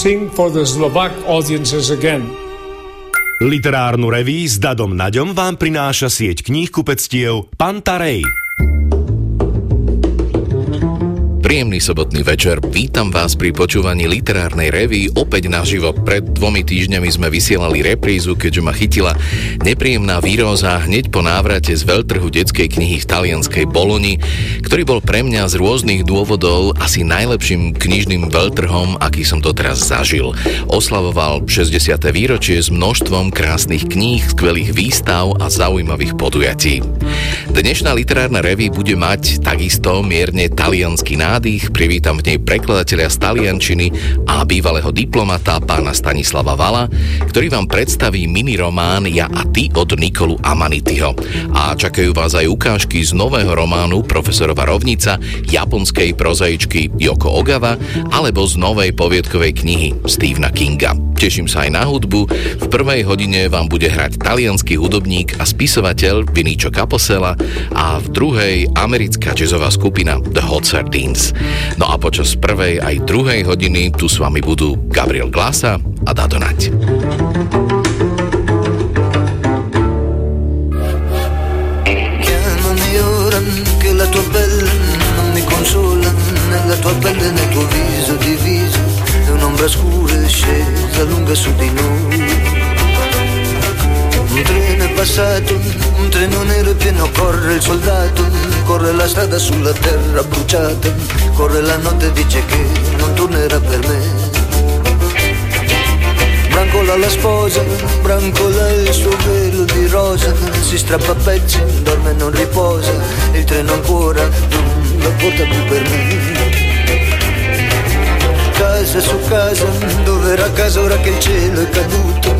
sing for the Slovak audiences again. Literárnu reví s Dadom Naďom vám prináša sieť kníh kupectiev Pantarej. Príjemný sobotný večer, vítam vás pri počúvaní literárnej revy opäť naživo. Pred dvomi týždňami sme vysielali reprízu, keďže ma chytila nepríjemná výroza hneď po návrate z veľtrhu detskej knihy v talianskej Boloni, ktorý bol pre mňa z rôznych dôvodov asi najlepším knižným veľtrhom, aký som to teraz zažil. Oslavoval 60. výročie s množstvom krásnych kníh, skvelých výstav a zaujímavých podujatí. Dnešná literárna revy bude mať takisto mierne talianský nádej, mladých, privítam v nej prekladateľa z taliančiny a bývalého diplomata pána Stanislava Vala, ktorý vám predstaví mini román Ja a ty od Nikolu Amanitiho. A čakajú vás aj ukážky z nového románu profesorova rovnica japonskej prozaičky Yoko Ogawa alebo z novej poviedkovej knihy Stephena Kinga. Teším sa aj na hudbu. V prvej hodine vám bude hrať talianský hudobník a spisovateľ Vinicio Caposela a v druhej americká jazzová skupina The Hot Sardines. No a počas prvej aj druhej hodiny tu s vami budú Gabriel Glasa a Dado Nať. viso diviso è un'ombra scura scesa lunga su di noi un treno è passato, un treno nero pieno, corre il soldato, corre la strada sulla terra bruciata, corre la notte dice che non tornerà per me. Brancola la sposa, brancola il suo velo di rosa, si strappa a pezzi, dorme e non riposa, il treno ancora non la porta più per me. Casa su casa, dove era casa ora che il cielo è caduto,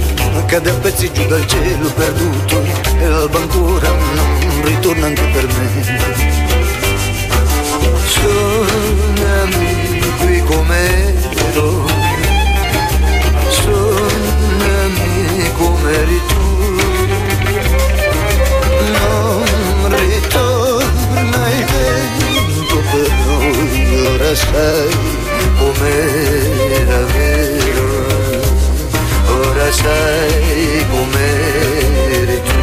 cade a pezzi giù dal cielo perduto e l'alba ancora non ritorna anche per me. Sognami qui come ero, sognami come eri tu. Non ritorna il tempo per noi, ora sai com'era Μέσα η κομμέρι του.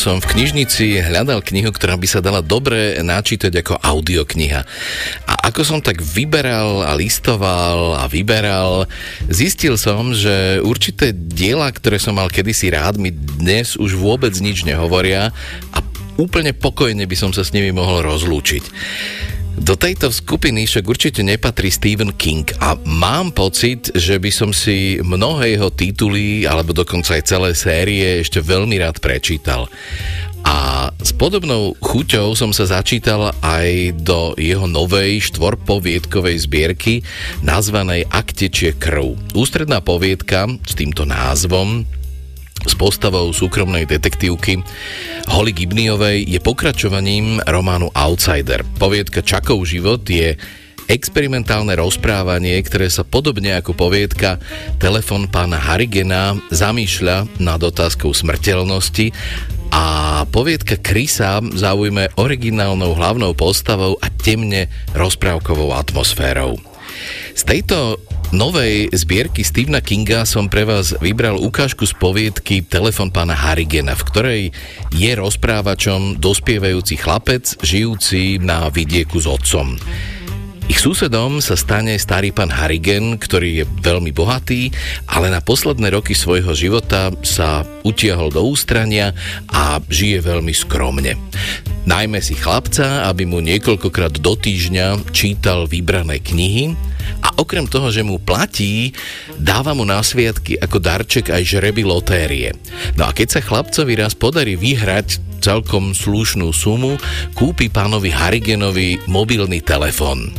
Som v knižnici hľadal knihu, ktorá by sa dala dobre načítať ako audiokniha. A ako som tak vyberal a listoval a vyberal, zistil som, že určité diela, ktoré som mal kedysi rád, mi dnes už vôbec nič nehovoria a úplne pokojne by som sa s nimi mohol rozlúčiť. Do tejto skupiny však určite nepatrí Stephen King a mám pocit, že by som si mnohé jeho tituly alebo dokonca aj celé série ešte veľmi rád prečítal. A s podobnou chuťou som sa začítal aj do jeho novej štvorpoviedkovej zbierky nazvanej Ak tečie krv. Ústredná poviedka s týmto názvom s postavou súkromnej detektívky Holly Gibniovej je pokračovaním románu Outsider. Poviedka Čakov život je experimentálne rozprávanie, ktoré sa podobne ako poviedka Telefon pána Harigena zamýšľa nad otázkou smrteľnosti a poviedka Krisa zaujme originálnou hlavnou postavou a temne rozprávkovou atmosférou. Z tejto novej zbierky Stephena Kinga som pre vás vybral ukážku z poviedky Telefon pána Harigena, v ktorej je rozprávačom dospievajúci chlapec, žijúci na vidieku s otcom. Ich susedom sa stane starý pán Harigen, ktorý je veľmi bohatý, ale na posledné roky svojho života sa utiahol do ústrania a žije veľmi skromne. Najmä si chlapca, aby mu niekoľkokrát do týždňa čítal vybrané knihy a okrem toho, že mu platí, dáva mu na sviatky ako darček aj žreby lotérie. No a keď sa chlapcovi raz podarí vyhrať celkom slušnú sumu, kúpi pánovi Harigenovi mobilný telefón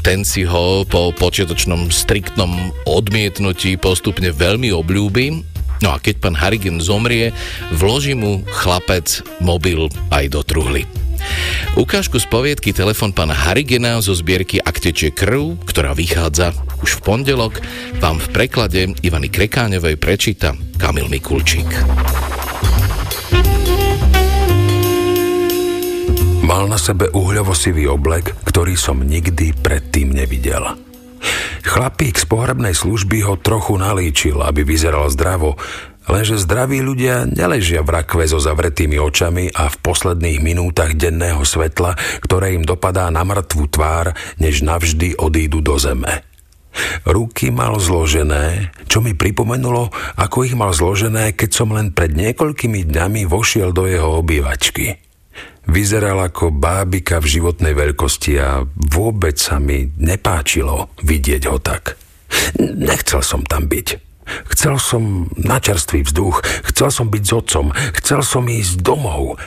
ten si ho po počiatočnom striktnom odmietnutí postupne veľmi obľúbi. No a keď pán Harrigan zomrie, vloží mu chlapec mobil aj do truhly. Ukážku z poviedky Telefon pána Harigena zo zbierky Ak tečie krv, ktorá vychádza už v pondelok, vám v preklade Ivany Krekáňovej prečíta Kamil Mikulčík. Mal na sebe uhľovosivý oblek, ktorý som nikdy predtým nevidel. Chlapík z pohrebnej služby ho trochu nalíčil, aby vyzeral zdravo, lenže zdraví ľudia neležia v rakve so zavretými očami a v posledných minútach denného svetla, ktoré im dopadá na mŕtvú tvár, než navždy odídu do zeme. Ruky mal zložené, čo mi pripomenulo, ako ich mal zložené, keď som len pred niekoľkými dňami vošiel do jeho obývačky. Vyzeral ako bábika v životnej veľkosti a vôbec sa mi nepáčilo vidieť ho tak. Nechcel som tam byť. Chcel som na čerstvý vzduch, chcel som byť s otcom, chcel som ísť domov,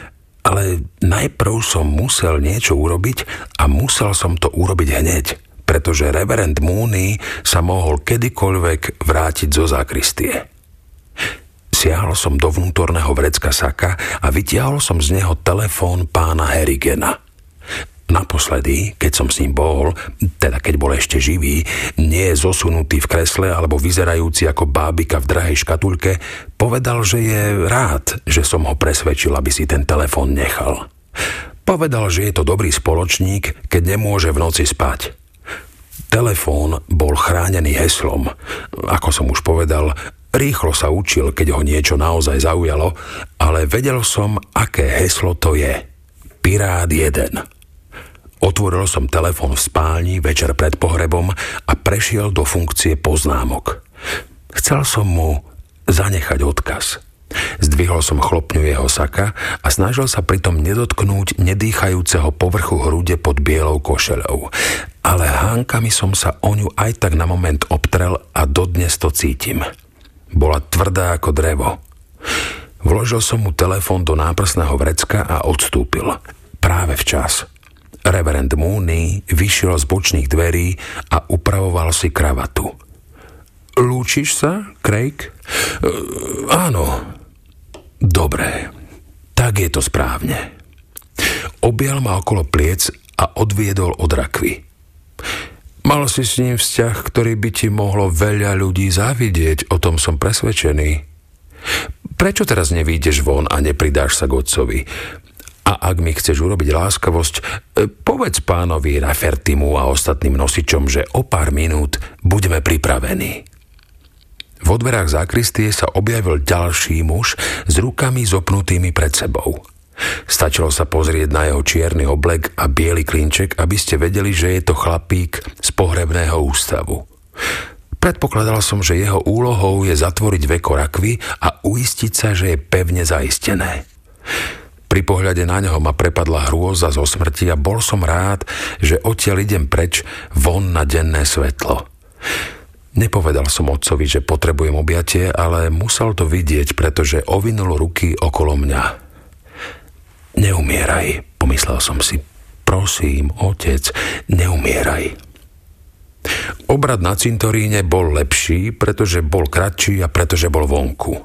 ale najprv som musel niečo urobiť a musel som to urobiť hneď, pretože reverend Mooney sa mohol kedykoľvek vrátiť zo zákristie. Siahol som do vnútorného vrecka saka a vytiahol som z neho telefón pána Herigena. Naposledy, keď som s ním bol, teda keď bol ešte živý, nie je zosunutý v kresle alebo vyzerajúci ako bábika v drahej škatulke, povedal, že je rád, že som ho presvedčil, aby si ten telefón nechal. Povedal, že je to dobrý spoločník, keď nemôže v noci spať. Telefón bol chránený heslom. Ako som už povedal, Rýchlo sa učil, keď ho niečo naozaj zaujalo, ale vedel som, aké heslo to je. Pirát 1. Otvoril som telefon v spálni večer pred pohrebom a prešiel do funkcie poznámok. Chcel som mu zanechať odkaz. Zdvihol som chlopňu jeho saka a snažil sa pritom nedotknúť nedýchajúceho povrchu hrude pod bielou košeľou. Ale hánkami som sa o ňu aj tak na moment obtrel a dodnes to cítim. Bola tvrdá ako drevo. Vložil som mu telefón do náprsného vrecka a odstúpil. Práve včas. Reverend Mooney vyšiel z bočných dverí a upravoval si kravatu. Lúčiš sa, Craig? E, áno. Dobre. Tak je to správne. Objal ma okolo pliec a odviedol od rakvy. Mal si s ním vzťah, ktorý by ti mohlo veľa ľudí závidieť, o tom som presvedčený. Prečo teraz nevídeš von a nepridáš sa k otcovi? A ak mi chceš urobiť láskavosť, e, povedz pánovi Rafertimu a ostatným nosičom, že o pár minút budeme pripravení. V odverách zákristie sa objavil ďalší muž s rukami zopnutými pred sebou – Stačilo sa pozrieť na jeho čierny oblek a biely klinček, aby ste vedeli, že je to chlapík z pohrebného ústavu. Predpokladal som, že jeho úlohou je zatvoriť veko rakvy a uistiť sa, že je pevne zaistené. Pri pohľade na neho ma prepadla hrôza zo smrti a bol som rád, že odtiaľ idem preč von na denné svetlo. Nepovedal som otcovi, že potrebujem objatie, ale musel to vidieť, pretože ovinul ruky okolo mňa. Neumieraj, pomyslel som si. Prosím, otec, neumieraj. Obrad na cintoríne bol lepší, pretože bol kratší a pretože bol vonku.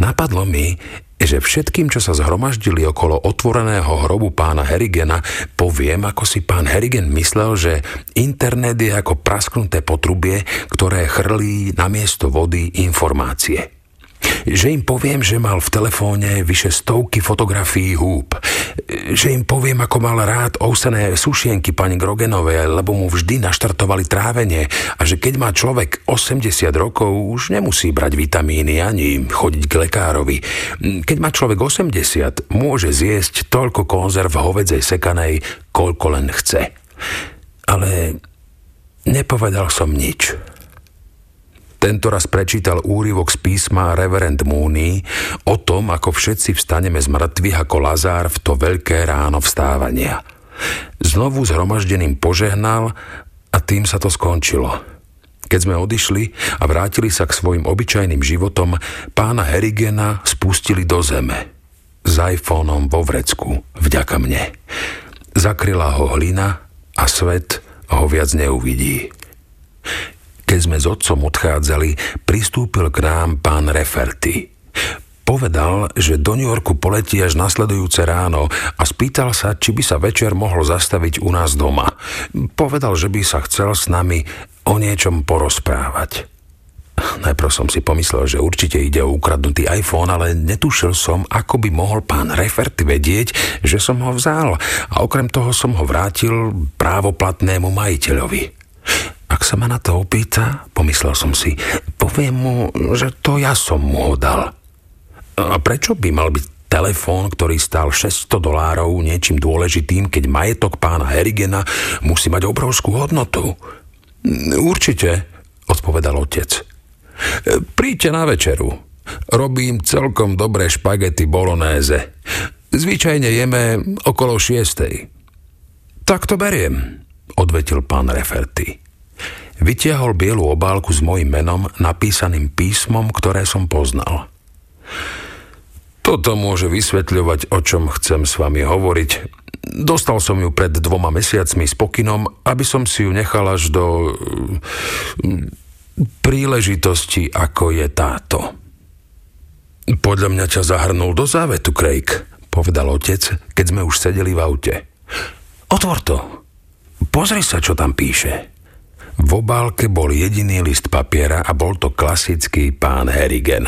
Napadlo mi, že všetkým, čo sa zhromaždili okolo otvoreného hrobu pána Herigena, poviem, ako si pán Herigen myslel, že internet je ako prasknuté potrubie, ktoré chrlí na miesto vody informácie že im poviem, že mal v telefóne vyše stovky fotografií húb, že im poviem, ako mal rád ousené sušienky pani Grogenovej, lebo mu vždy naštartovali trávenie a že keď má človek 80 rokov, už nemusí brať vitamíny ani chodiť k lekárovi. Keď má človek 80, môže zjesť toľko konzerv hovedzej sekanej, koľko len chce. Ale nepovedal som nič. Tento raz prečítal úryvok z písma Reverend Mooney o tom, ako všetci vstaneme z mŕtvych ako Lazár v to veľké ráno vstávania. Znovu zhromaždeným požehnal a tým sa to skončilo. Keď sme odišli a vrátili sa k svojim obyčajným životom, pána Herigena spustili do zeme. S iPhoneom vo vrecku, vďaka mne. Zakryla ho hlina a svet ho viac neuvidí. Keď sme s otcom odchádzali, pristúpil k nám pán Referty. Povedal, že do New Yorku poletí až nasledujúce ráno a spýtal sa, či by sa večer mohol zastaviť u nás doma. Povedal, že by sa chcel s nami o niečom porozprávať. Najprv som si pomyslel, že určite ide o ukradnutý iPhone, ale netušil som, ako by mohol pán Referty vedieť, že som ho vzal a okrem toho som ho vrátil právoplatnému majiteľovi. Ak sa ma na to opýta, pomyslel som si, poviem mu, že to ja som mu ho dal. A prečo by mal byť telefón, ktorý stál 600 dolárov niečím dôležitým, keď majetok pána Herigena musí mať obrovskú hodnotu? Určite, odpovedal otec. Príďte na večeru. Robím celkom dobré špagety bolonéze. Zvyčajne jeme okolo šiestej. Tak to beriem, odvetil pán Referty. Vytiahol bielu obálku s mojim menom napísaným písmom, ktoré som poznal. Toto môže vysvetľovať, o čom chcem s vami hovoriť. Dostal som ju pred dvoma mesiacmi s pokynom, aby som si ju nechal až do mm, príležitosti, ako je táto. Podľa mňa ťa zahrnul do závetu, Craig, povedal otec, keď sme už sedeli v aute. Otvor to. Pozri sa, čo tam píše. V obálke bol jediný list papiera a bol to klasický pán Herigen.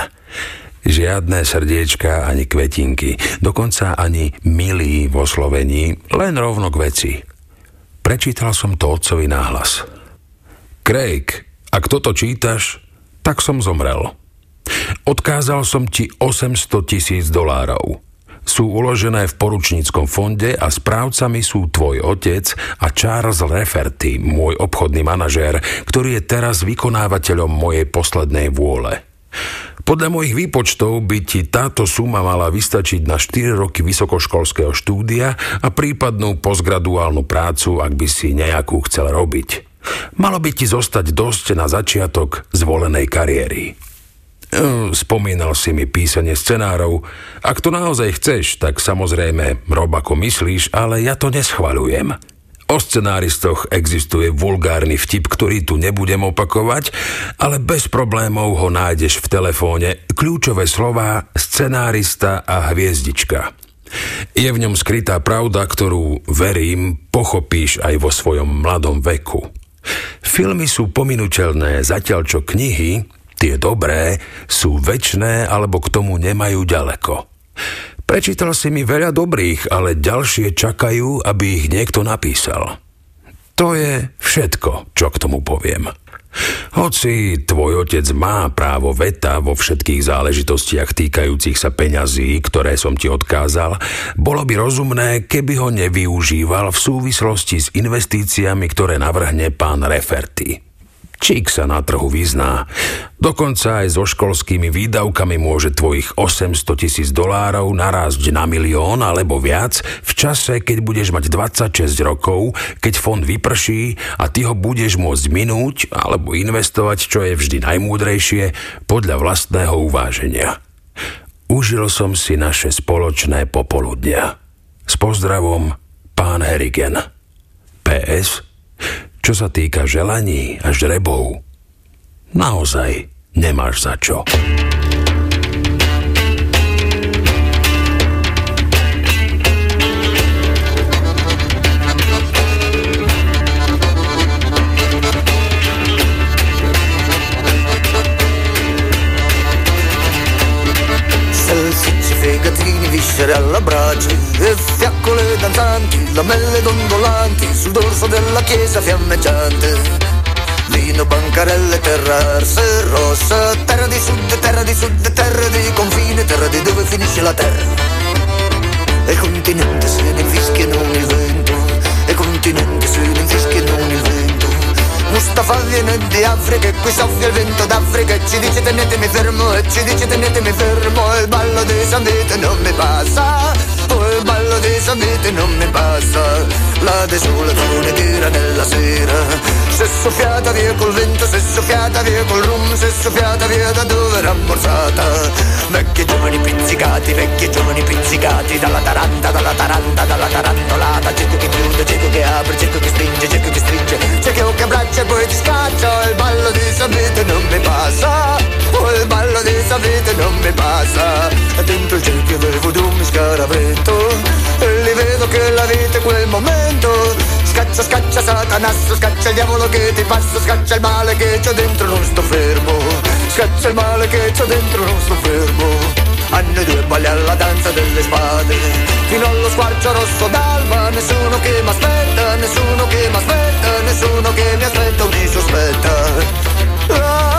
Žiadne srdiečka ani kvetinky, dokonca ani milý vo slovení, len rovno k veci. Prečítal som to otcovi náhlas. Craig, ak toto čítaš, tak som zomrel. Odkázal som ti 800 tisíc dolárov sú uložené v poručníckom fonde a správcami sú tvoj otec a Charles Referty, môj obchodný manažér, ktorý je teraz vykonávateľom mojej poslednej vôle. Podľa mojich výpočtov by ti táto suma mala vystačiť na 4 roky vysokoškolského štúdia a prípadnú postgraduálnu prácu, ak by si nejakú chcel robiť. Malo by ti zostať dosť na začiatok zvolenej kariéry. Hm, spomínal si mi písanie scenárov. Ak to naozaj chceš, tak samozrejme rob ako myslíš, ale ja to neschvaľujem. O scenáristoch existuje vulgárny vtip, ktorý tu nebudem opakovať, ale bez problémov ho nájdeš v telefóne. Kľúčové slová scenárista a hviezdička. Je v ňom skrytá pravda, ktorú, verím, pochopíš aj vo svojom mladom veku. Filmy sú pominuteľné, zatiaľ čo knihy Tie dobré sú väčné alebo k tomu nemajú ďaleko. Prečítal si mi veľa dobrých, ale ďalšie čakajú, aby ich niekto napísal. To je všetko, čo k tomu poviem. Hoci tvoj otec má právo veta vo všetkých záležitostiach týkajúcich sa peňazí, ktoré som ti odkázal, bolo by rozumné, keby ho nevyužíval v súvislosti s investíciami, ktoré navrhne pán Referty. Čík sa na trhu vyzná. Dokonca aj so školskými výdavkami môže tvojich 800 tisíc dolárov narásť na milión alebo viac v čase, keď budeš mať 26 rokov, keď fond vyprší a ty ho budeš môcť minúť alebo investovať, čo je vždy najmúdrejšie, podľa vlastného uváženia. Užil som si naše spoločné popoludnia. S pozdravom, pán Herigen. PS. Čo sa týka želaní a žrebov, naozaj nemáš za čo. Viscere alla braccia e fiaccole danzanti, lamelle dondolanti sul dorso della chiesa fiammeggiante. Vino, bancarelle, terra arse rossa, terra di sud, terra di sud, terra di confine, terra di dove finisce la terra. E continente se ne infischia non il vento, e continente se ne infischia non il vento. Mustafa viene di Africa e qui soffia il vento d'Africa. E ci dice tenetemi fermo e ci dice tenetemi fermo. E il ballo di San Vito non mi passa oh il ballo di San Vito non mi passa. La desolazione tira nella sera. Se soffiata via col vento se soffiata via col rum se soffiata via da dove era ammorzata vecchi giovani pizzicati vecchi giovani pizzicati. Dalla taranta dalla taranta dalla tarantolata cerco che chiude cerco che apre cerco che stringe cerco che stringe. Cerco che abbraccia e poi ti scaccia. Il ballo di sapete non mi passa. Oh il ballo di sapete non mi passa. Dentro il cerchio del voodoo mi scaravetto e li vedo che la vita è quel momento. Scaccia scaccia satanasso scaccia il diavolo che ti passa. Scaccia il male che c'ho dentro non sto fermo scaccia il male che c'ho dentro non sto fermo. Hanno due balli alla danza delle spade. Fino allo squarcio rosso d'alba nessuno che mi aspetta nessuno che mi aspetta nessuno che mi aspetta o mi sospetta la,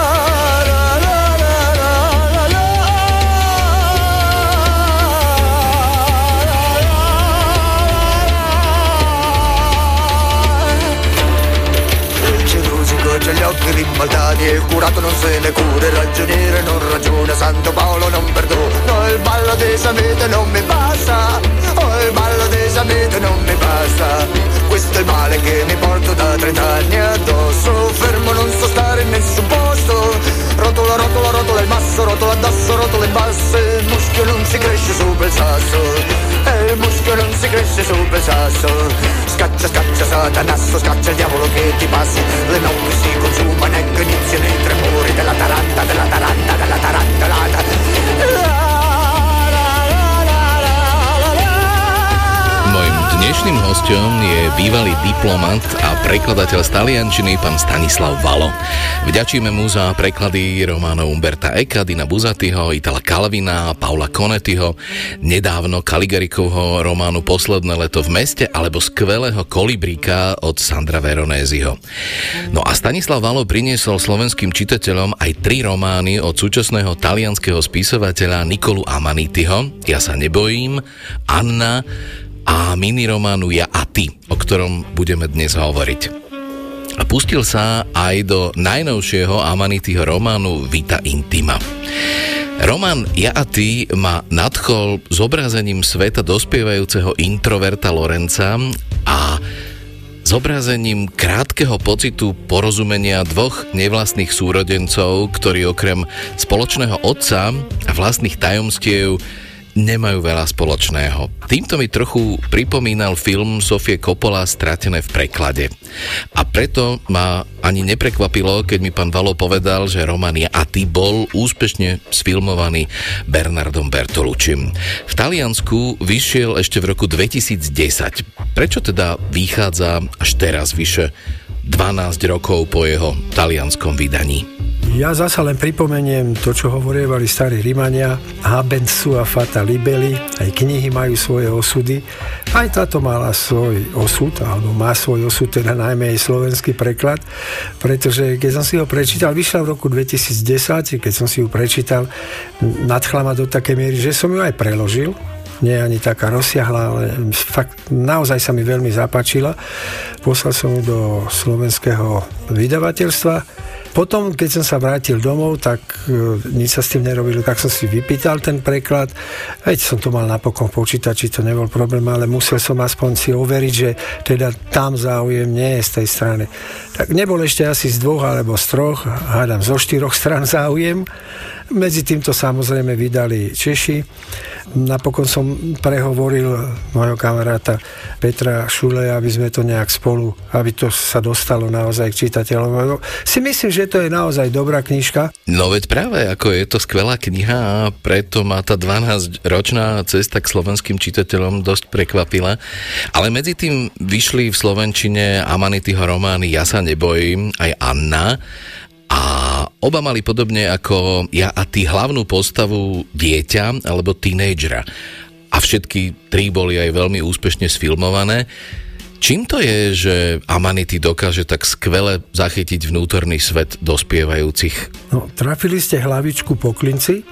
c'ha gli occhi ribaltati e il curato non se ne cura, il ragioniere non ragiona, Santo Paolo non perdona, il ballo di Samete non mi passa, oh il ballo di Samete non mi passa, questo è il male che mi porto da trent'anni addosso, fermo non so stare in nessun posto, rotola, rotola, rotola il masso, rotola addosso, rotola in basso, il muschio non si cresce sopra il sasso, e il muschio non si cresce sopra il sasso, scaccia, scaccia, satanasso, scaccia il diavolo che ti passa, le notti si consumano e iniziano i tremori della taranta, della taranta, della tarantolata. Mojím dnešným hostom je bývalý diplomat a prekladateľ z taliančiny pán Stanislav Valo. Vďačíme mu za preklady románov Umberta Eka, Dina Buzatyho, Itala Kalvina, Paula Konetyho, nedávno Kaligarikovho románu Posledné leto v meste alebo skvelého Kolibríka od Sandra Veronéziho. No a Stanislav Valo priniesol slovenským čitateľom aj tri romány od súčasného talianského spisovateľa Nikolu Amanitiho Ja sa nebojím, Anna a minirománu Ja a ty, o ktorom budeme dnes hovoriť. A pustil sa aj do najnovšieho Amanityho románu Vita Intima. Román Ja a ty ma nadchol zobrazením sveta dospievajúceho introverta Lorenca a zobrazením krátkeho pocitu porozumenia dvoch nevlastných súrodencov, ktorí okrem spoločného otca a vlastných tajomstiev nemajú veľa spoločného. Týmto mi trochu pripomínal film Sofie Coppola Stratené v preklade. A preto ma ani neprekvapilo, keď mi pán Valo povedal, že román Ja a ty bol úspešne sfilmovaný Bernardom Bertolučím. V Taliansku vyšiel ešte v roku 2010. Prečo teda vychádza až teraz vyše 12 rokov po jeho talianskom vydaní? Ja zasa len pripomeniem to, čo hovorievali starí Rimania, Habent sua fata libeli, aj knihy majú svoje osudy. Aj táto mala svoj osud, alebo má svoj osud, teda najmä aj slovenský preklad, pretože keď som si ho prečítal, vyšla v roku 2010, keď som si ju prečítal, nadchla ma do také miery, že som ju aj preložil, nie ani taká rozsiahla, ale fakt naozaj sa mi veľmi zapáčila. Poslal som ju do slovenského vydavateľstva Potom, keď som sa vrátil domov, tak e, nič sa s tým nerobilo, tak som si vypýtal ten preklad. Veď som to mal napokon počítači, to nebol problém, ale musel som aspoň si overiť, že teda tam záujem nie je z tej strany. Tak nebol ešte asi z dvoch alebo z troch, hádam zo štyroch stran záujem. Medzi týmto samozrejme vydali Češi. Napokon som prehovoril môjho kamaráta Petra Šule, aby sme to nejak spolu, aby to sa dostalo naozaj k čitateľom. Si myslím, že to je naozaj dobrá knižka. No veď práve, ako je to skvelá kniha a preto ma tá 12-ročná cesta k slovenským čitateľom dosť prekvapila. Ale medzi tým vyšli v Slovenčine Amanityho romány Ja sa nebojím, aj Anna a oba mali podobne ako ja a ty hlavnú postavu dieťa alebo tínejdžera. A všetky tri boli aj veľmi úspešne sfilmované. Čím to je, že Amanity dokáže tak skvele zachytiť vnútorný svet dospievajúcich? No, trafili ste hlavičku po klinci.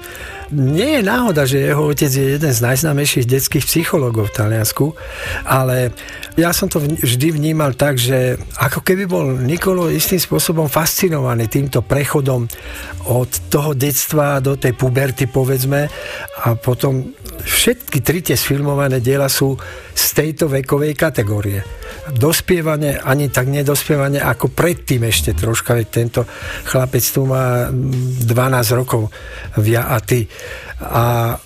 Nie je náhoda, že jeho otec je jeden z najznámejších detských psychológov v Taliansku, ale ja som to vždy vnímal tak, že ako keby bol Nikolo istým spôsobom fascinovaný týmto prechodom od toho detstva do tej puberty, povedzme, a potom všetky tri tie sfilmované diela sú z tejto vekovej kategórie dospievanie, ani tak nedospievanie ako predtým ešte troška, veď tento chlapec tu má 12 rokov via a ty. A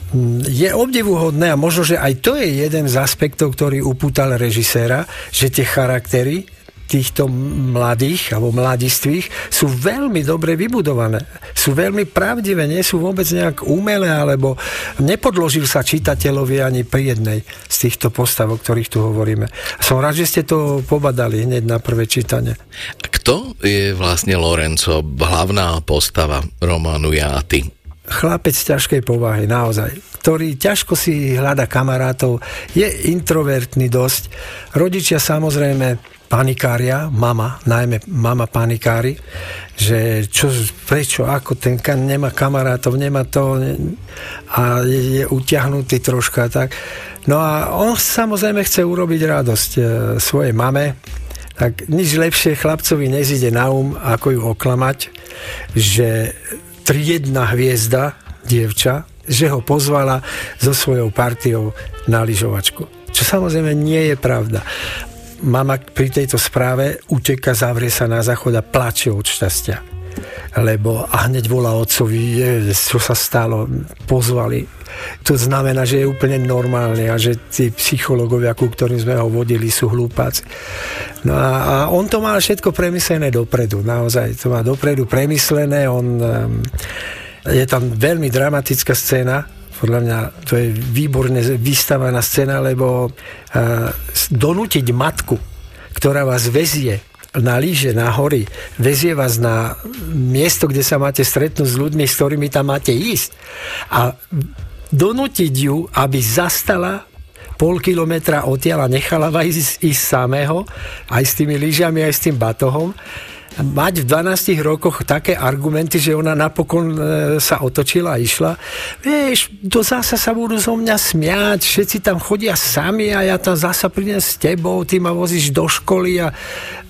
je obdivuhodné a možno, že aj to je jeden z aspektov, ktorý upútal režiséra, že tie charaktery týchto mladých alebo mladistvých sú veľmi dobre vybudované. Sú veľmi pravdivé, nie sú vôbec nejak umelé alebo nepodložil sa čitateľovi ani pri jednej z týchto postav, o ktorých tu hovoríme. Som rád, že ste to pobadali hneď na prvé čítanie. Kto je vlastne Lorenzo, hlavná postava románu Ja a ty? Chlapec ťažkej povahy, naozaj, ktorý ťažko si hľada kamarátov, je introvertný dosť. Rodičia samozrejme panikária, mama, najmä mama panikári, že čo, prečo, ako ten nemá kamarátov, nemá to a je, je utiahnutý troška tak. No a on samozrejme chce urobiť radosť e, svojej mame, tak nič lepšie chlapcovi nezíde na um, ako ju oklamať, že triedna hviezda, dievča, že ho pozvala so svojou partiou na lyžovačku. Čo samozrejme nie je pravda mama pri tejto správe uteka, zavrie sa na záchod a plače od šťastia. Lebo a hneď volá otcovi, čo sa stalo, pozvali. To znamená, že je úplne normálne a že tí psychológovia, ku ktorým sme ho vodili, sú hlúpaci. No a, a on to mal všetko premyslené dopredu, naozaj to má dopredu premyslené, on um, je tam veľmi dramatická scéna, podľa mňa to je výborne vystavaná scéna, lebo uh, donútiť matku, ktorá vás vezie na líže, na hory, vezie vás na miesto, kde sa máte stretnúť s ľuďmi, s ktorými tam máte ísť. A donútiť ju, aby zastala pol kilometra odtiaľ a nechala vás ísť, ísť samého, aj s tými lyžiami, aj s tým batohom, mať v 12 rokoch také argumenty, že ona napokon e, sa otočila a išla. Vieš, to zasa sa budú zo mňa smiať, všetci tam chodia sami a ja tam zasa prídem s tebou, ty ma vozíš do školy a,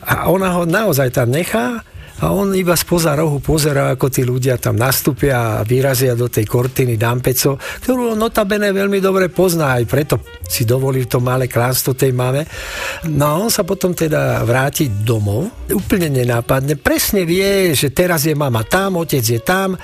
a ona ho naozaj tam nechá a on iba spoza rohu pozera, ako tí ľudia tam nastúpia a vyrazia do tej kortiny Dampeco, ktorú on notabene veľmi dobre pozná, aj preto si dovolil to malé klánstvo tej mame. No a on sa potom teda vráti domov, úplne nenápadne, presne vie, že teraz je mama tam, otec je tam,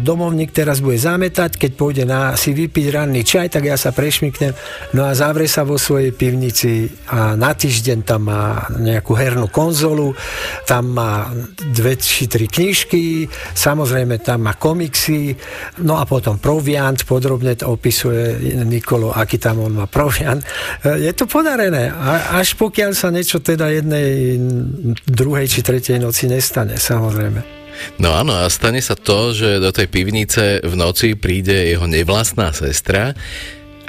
domovník teraz bude zametať, keď pôjde na, si vypiť ranný čaj, tak ja sa prešmiknem, no a zavrie sa vo svojej pivnici a na týždeň tam má nejakú hernú konzolu, tam má dve či tri knižky, samozrejme tam má komiksy, no a potom proviant, podrobne to opisuje Nikolo, aký tam on má proviant. Je to podarené, až pokiaľ sa niečo teda jednej, druhej či tretej noci nestane, samozrejme. No áno, a stane sa to, že do tej pivnice v noci príde jeho nevlastná sestra,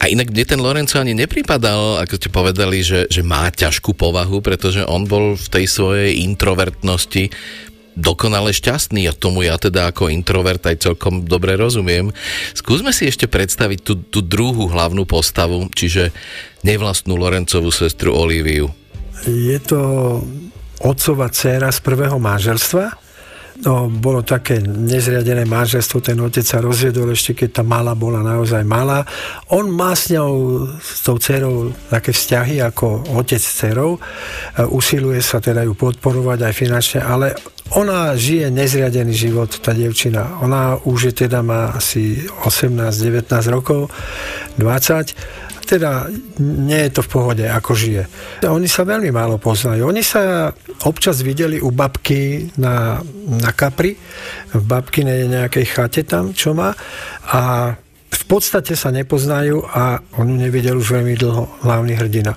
a inak mne ten Lorenzo ani nepripadal, ako ste povedali, že, že má ťažkú povahu, pretože on bol v tej svojej introvertnosti dokonale šťastný a tomu ja teda ako introvert aj celkom dobre rozumiem. Skúsme si ešte predstaviť tú, tú druhú hlavnú postavu, čiže nevlastnú Lorencovú sestru Olíviu. Je to otcová dcéra z prvého manželstva, no, bolo také nezriadené manželstvo, ten otec sa rozviedol ešte, keď tá mala bola naozaj malá. On má s ňou, s tou dcerou také vzťahy ako otec s dcerou, e, usiluje sa teda ju podporovať aj finančne, ale ona žije nezriadený život, tá devčina. Ona už je teda má asi 18-19 rokov, 20 teda nie je to v pohode, ako žije. Oni sa veľmi málo poznajú. Oni sa občas videli u babky na, na Kapri, v babkinej nejakej chate tam, čo má a v podstate sa nepoznajú a on ju nevidel už veľmi dlho, hlavný hrdina.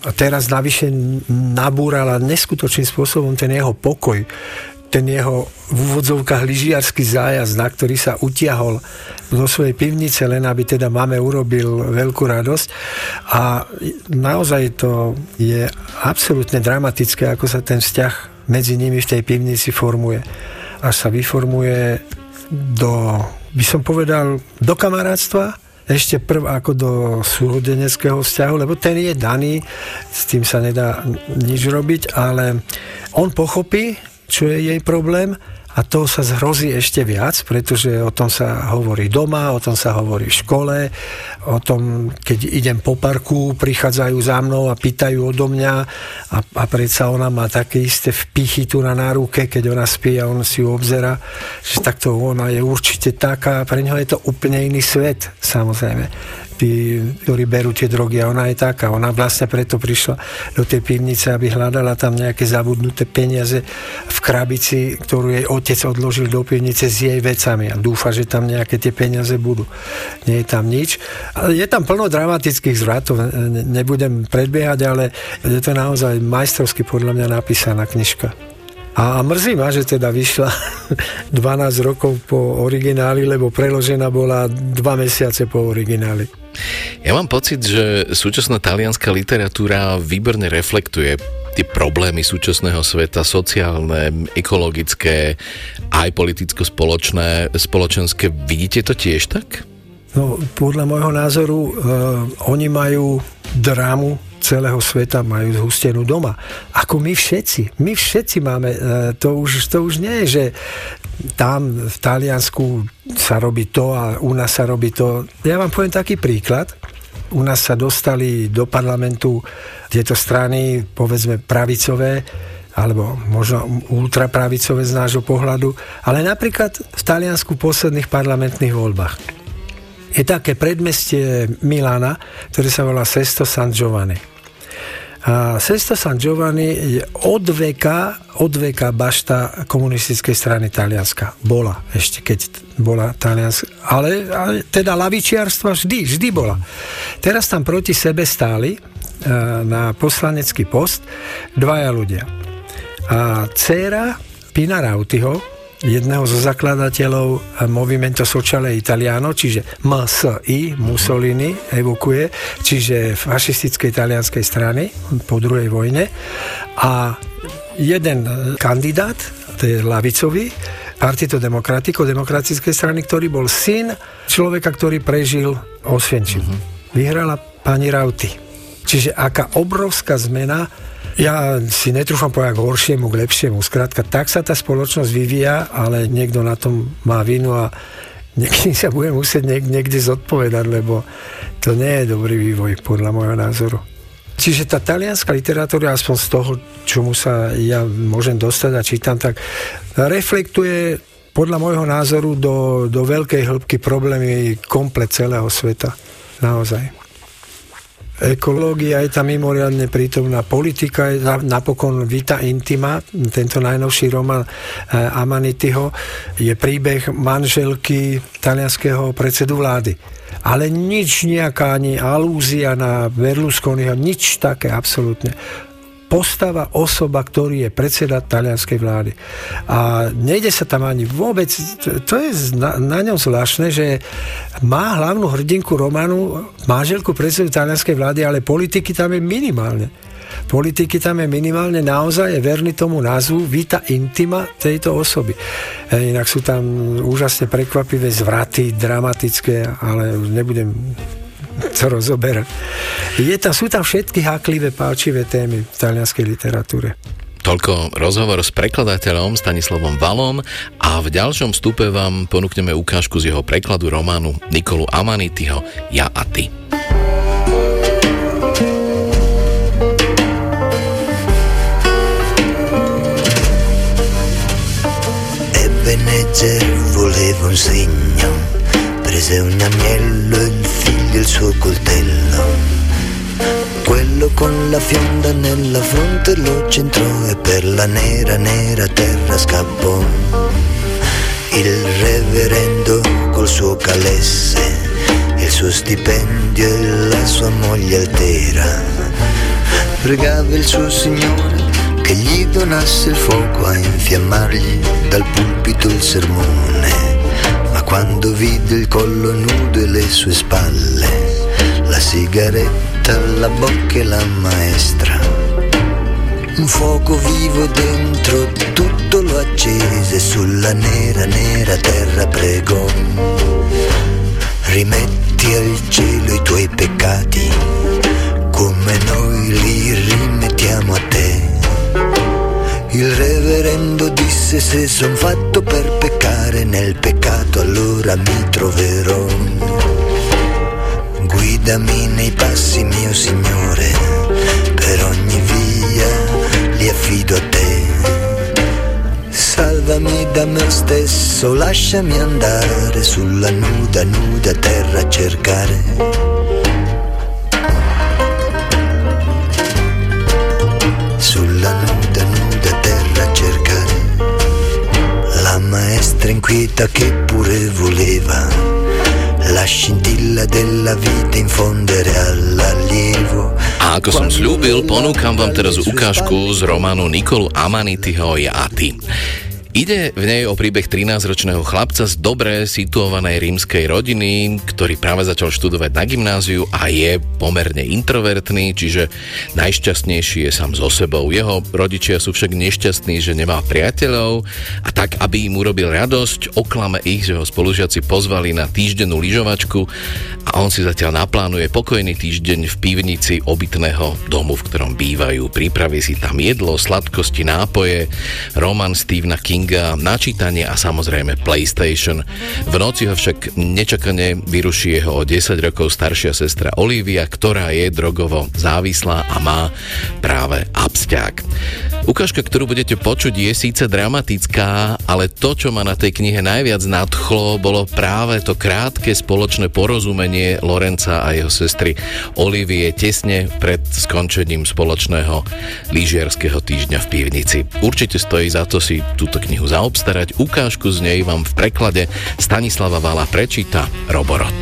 A teraz navyše nabúrala neskutočným spôsobom ten jeho pokoj ten jeho v úvodzovkách lyžiarský zájazd, na ktorý sa utiahol zo svojej pivnice, len aby teda máme urobil veľkú radosť. A naozaj to je absolútne dramatické, ako sa ten vzťah medzi nimi v tej pivnici formuje. Až sa vyformuje do, by som povedal, do kamarátstva, ešte prv ako do súhodeneckého vzťahu, lebo ten je daný, s tým sa nedá nič robiť, ale on pochopí, čo je jej problém a to sa zhrozí ešte viac, pretože o tom sa hovorí doma, o tom sa hovorí v škole, o tom, keď idem po parku, prichádzajú za mnou a pýtajú odo mňa a, a predsa ona má také isté vpichy tu na náruke, keď ona spí a on si ju obzera, že takto ona je určite taká, pre neho je to úplne iný svet, samozrejme tí, ktorí berú tie drogy a ona je taká. Ona vlastne preto prišla do tej pivnice, aby hľadala tam nejaké zabudnuté peniaze v krabici, ktorú jej otec odložil do pivnice s jej vecami a dúfa, že tam nejaké tie peniaze budú. Nie je tam nič. Je tam plno dramatických zvratov, nebudem predbiehať, ale je to naozaj majstrovsky podľa mňa napísaná knižka. A mrzí ma, že teda vyšla 12 rokov po origináli, lebo preložená bola 2 mesiace po origináli. Ja mám pocit, že súčasná talianská literatúra výborne reflektuje tie problémy súčasného sveta, sociálne, ekologické, aj politicko-spoločné, spoločenské. Vidíte to tiež tak? No, podľa môjho názoru uh, oni majú drámu celého sveta majú zhustenú doma. Ako my všetci. My všetci máme, e, to už, to už nie je, že tam v Taliansku sa robí to a u nás sa robí to. Ja vám poviem taký príklad. U nás sa dostali do parlamentu tieto strany, povedzme pravicové, alebo možno ultrapravicové z nášho pohľadu, ale napríklad v Taliansku v posledných parlamentných voľbách je také predmestie Milana, ktoré sa volá Sesto San Giovanni. A Sesta San Giovanni je od veka, od veka bašta komunistickej strany Talianska. Bola ešte, keď bola Talianska. Ale, ale teda lavičiarstva vždy, vždy bola. Teraz tam proti sebe stáli e, na poslanecký post dvaja ľudia. A dcéra Pina Rautiho, jedného zo zakladateľov Movimento Sociale Italiano, čiže MSI, Mussolini, evokuje, čiže fašistickej talianskej strany po druhej vojne. A jeden kandidát, to je lavicový, Partito Demokratico, demokratickej strany, ktorý bol syn človeka, ktorý prežil Osvienčim. Uh-huh. Vyhrala pani Rauti. Čiže aká obrovská zmena ja si netrúfam povedať k horšiemu, k lepšiemu. Skrátka, tak sa tá spoločnosť vyvíja, ale niekto na tom má vinu a niekedy sa bude musieť niek- niekde zodpovedať, lebo to nie je dobrý vývoj, podľa môjho názoru. Čiže tá talianská literatúra, aspoň z toho, čomu sa ja môžem dostať a čítam, tak reflektuje podľa môjho názoru do, do veľkej hĺbky problémy komplet celého sveta. Naozaj ekológia je tam mimoriadne prítomná, politika je napokon Vita Intima, tento najnovší román eh, Amanityho je príbeh manželky talianského predsedu vlády. Ale nič nejaká ani alúzia na Berlusconiho, nič také absolútne postava, osoba, ktorý je predseda talianskej vlády. A nejde sa tam ani vôbec, to je na, na ňom zvláštne, že má hlavnú hrdinku románu manželku predsedu talianskej vlády, ale politiky tam je minimálne politiky tam je minimálne naozaj je verný tomu názvu Vita Intima tejto osoby. E, inak sú tam úžasne prekvapivé zvraty, dramatické, ale už nebudem to rozoberať. Je tam, sú tam všetky háklivé, páčivé témy v talianskej literatúre. Toľko rozhovor s prekladateľom Stanislavom Valom a v ďalšom vstupe vám ponúkneme ukážku z jeho prekladu románu Nikolu Amanityho Ja a ty. Ebenezer voleva un segno, prese un agnello e il suo coltello quello con la fionda nella fronte lo centrò e per la nera, nera terra scappò. Il reverendo col suo calesse, il suo stipendio e la sua moglie altera. Pregava il suo Signore che gli donasse il fuoco a infiammargli dal pulpito il sermone. Quando vide il collo nudo e le sue spalle, la sigaretta alla bocca e la maestra. Un fuoco vivo dentro, tutto lo accese sulla nera, nera terra pregò. Rimetti al cielo i tuoi peccati, come noi li rimettiamo a te. Il reverendo disse se son fatto per peccare nel peccato allora mi troverò Guidami nei passi, mio Signore, per ogni via li affido a te. Salvami da me stesso, lasciami andare sulla nuda, nuda terra a cercare. Inquieta che pure voleva la scintilla della vita infondere all'allievo. Ako som slúbil, ponúkam vám teraz ukážku z románu Nikolu Amanityho Ja a ty. Ide v nej o príbeh 13-ročného chlapca z dobre situovanej rímskej rodiny, ktorý práve začal študovať na gymnáziu a je pomerne introvertný, čiže najšťastnejší je sám so sebou. Jeho rodičia sú však nešťastní, že nemá priateľov a tak, aby im urobil radosť, oklame ich, že ho spolužiaci pozvali na týždennú lyžovačku a on si zatiaľ naplánuje pokojný týždeň v pivnici obytného domu, v ktorom bývajú. Pripraví si tam jedlo, sladkosti, nápoje, román Stevena King Kinga, načítanie a samozrejme PlayStation. V noci ho však nečakane vyruší jeho o 10 rokov staršia sestra Olivia, ktorá je drogovo závislá a má práve absťák. Ukážka, ktorú budete počuť, je síce dramatická, ale to, čo ma na tej knihe najviac nadchlo, bolo práve to krátke spoločné porozumenie Lorenca a jeho sestry Olivie tesne pred skončením spoločného lyžiarského týždňa v pivnici. Určite stojí za to si túto knihu zaobstarať. Ukážku z nej vám v preklade Stanislava Vala prečíta Roborot.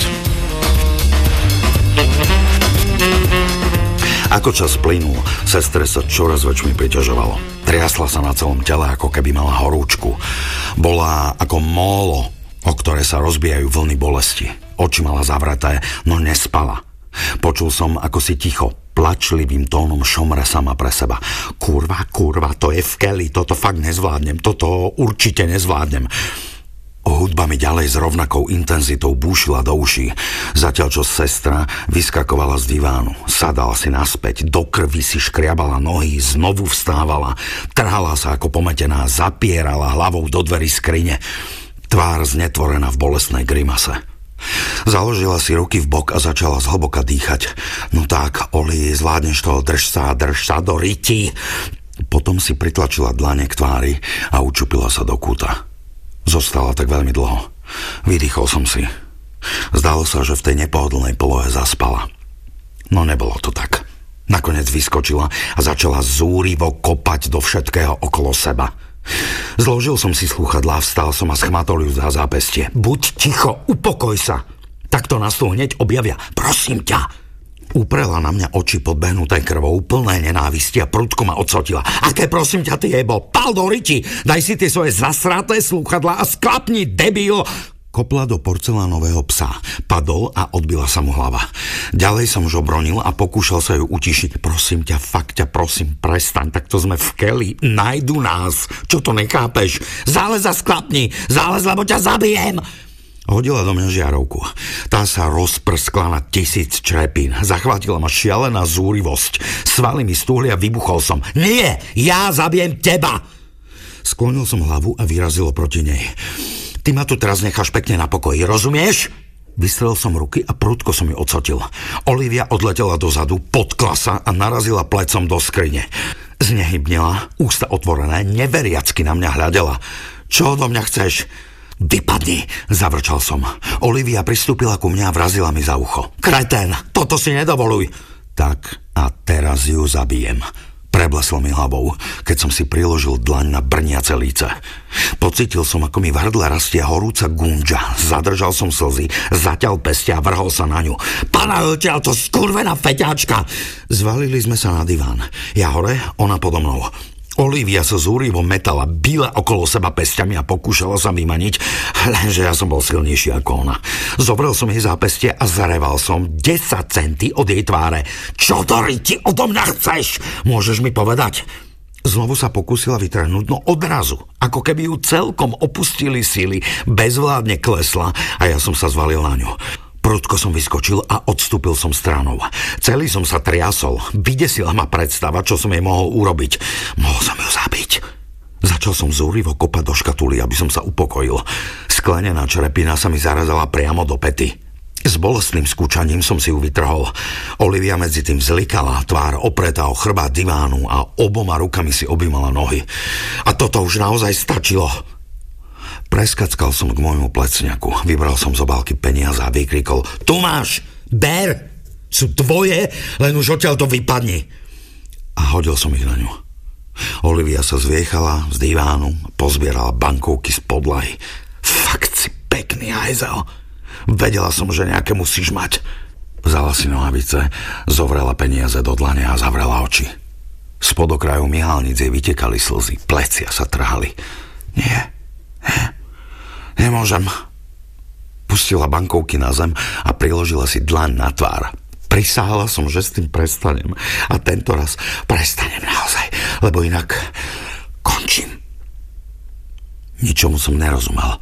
Ako čas plynul, sestre sa čoraz väčšmi priťažovalo. Triasla sa na celom tele, ako keby mala horúčku. Bola ako mólo, o ktoré sa rozbijajú vlny bolesti. Oči mala zavraté, no nespala. Počul som, ako si ticho, plačlivým tónom šomre sama pre seba. Kurva, kurva, to je v keli, toto fakt nezvládnem, toto určite nezvládnem. Hudba mi ďalej s rovnakou intenzitou búšila do uší, zatiaľ čo sestra vyskakovala z divánu. Sadala si naspäť, do krvi si škriabala nohy, znovu vstávala, trhala sa ako pometená, zapierala hlavou do dverí skrine. Tvár znetvorená v bolesnej grimase. Založila si ruky v bok a začala zhlboka dýchať. No tak, Oli, zvládneš to, drž sa, drž sa do ryti. Potom si pritlačila dlane k tvári a učupila sa do kúta. Zostala tak veľmi dlho. Vydýchol som si. Zdalo sa, že v tej nepohodlnej polohe zaspala. No nebolo to tak. Nakoniec vyskočila a začala zúrivo kopať do všetkého okolo seba. Zložil som si sluchadlá, vstal som a schmatol ju za zápestie. Buď ticho, upokoj sa. Takto nás tu hneď objavia. Prosím ťa, Uprela na mňa oči podbehnuté krvou, plné nenávisti a prudko ma odsotila. Aké prosím ťa, ty jebo, pal do riti, daj si tie svoje zasraté slúchadlá a sklapni, debil! Kopla do porcelánového psa, padol a odbila sa mu hlava. Ďalej som žobronil a pokúšal sa ju utišiť. Prosím ťa, fakt ťa, prosím, prestaň, takto sme v keli, najdu nás. Čo to nechápeš? Zález a sklapni, zález, lebo ťa zabijem! Hodila do mňa žiarovku. Tá sa rozprskla na tisíc črepín. Zachvátila ma šialená zúrivosť. Svaly mi stúhli a vybuchol som. Nie, ja zabijem teba! Sklonil som hlavu a vyrazilo proti nej. Ty ma tu teraz necháš pekne na pokoji, rozumieš? Vystrel som ruky a prudko som ju odsotil. Olivia odletela dozadu, podkla sa a narazila plecom do skrine. Znehybnila, ústa otvorené, neveriacky na mňa hľadela. Čo odo mňa chceš? Vypadni, zavrčal som. Olivia pristúpila ku mňa a vrazila mi za ucho. Kretén, toto si nedovoluj. Tak a teraz ju zabijem. Preblesol mi hlavou, keď som si priložil dlaň na brniace líce. Pocitil som, ako mi v hrdle rastie horúca gunža. Zadržal som slzy, zaťal pestia a vrhol sa na ňu. Pana odtiaľ to skurvená feťáčka! Zvalili sme sa na diván. Ja hore, ona podo mnou. Olivia sa zúrivo metala, bila okolo seba pestiami a pokúšala sa vymaniť, lenže ja som bol silnejší ako ona. Zobrel som jej zápestie a zareval som 10 centy od jej tváre. Čo to ryti odo mňa chceš? Môžeš mi povedať? Znovu sa pokúsila vytrhnúť, no odrazu, ako keby ju celkom opustili síly, bezvládne klesla a ja som sa zvalil na ňu. Prudko som vyskočil a odstúpil som stranou. Celý som sa triasol. Vydesila ma predstava, čo som jej mohol urobiť. Mohol som ju zabiť. Začal som zúrivo kopať do škatuly, aby som sa upokojil. Sklenená črepina sa mi zarazala priamo do pety. S bolestným skúčaním som si ju vytrhol. Olivia medzi tým zlikala, tvár opretá o chrbát divánu a oboma rukami si objímala nohy. A toto už naozaj stačilo. Preskackal som k môjmu plecňaku, vybral som z obálky peniaze a vykrikol Tu máš, ber, sú tvoje, len už odtiaľ to vypadni. A hodil som ich na ňu. Olivia sa zviechala z divánu, pozbierala bankovky z podlahy. Fakt si pekný hajzel. Vedela som, že nejaké musíš mať. Vzala si nohavice, zovrela peniaze do dlane a zavrela oči. Spod okraju myhalnic vytekali slzy, plecia sa trhali. Nie, nie, Nemôžem. Pustila bankovky na zem a priložila si dlaň na tvár. Prisáhala som, že s tým prestanem. A tento raz prestanem naozaj, lebo inak končím. Ničomu som nerozumel.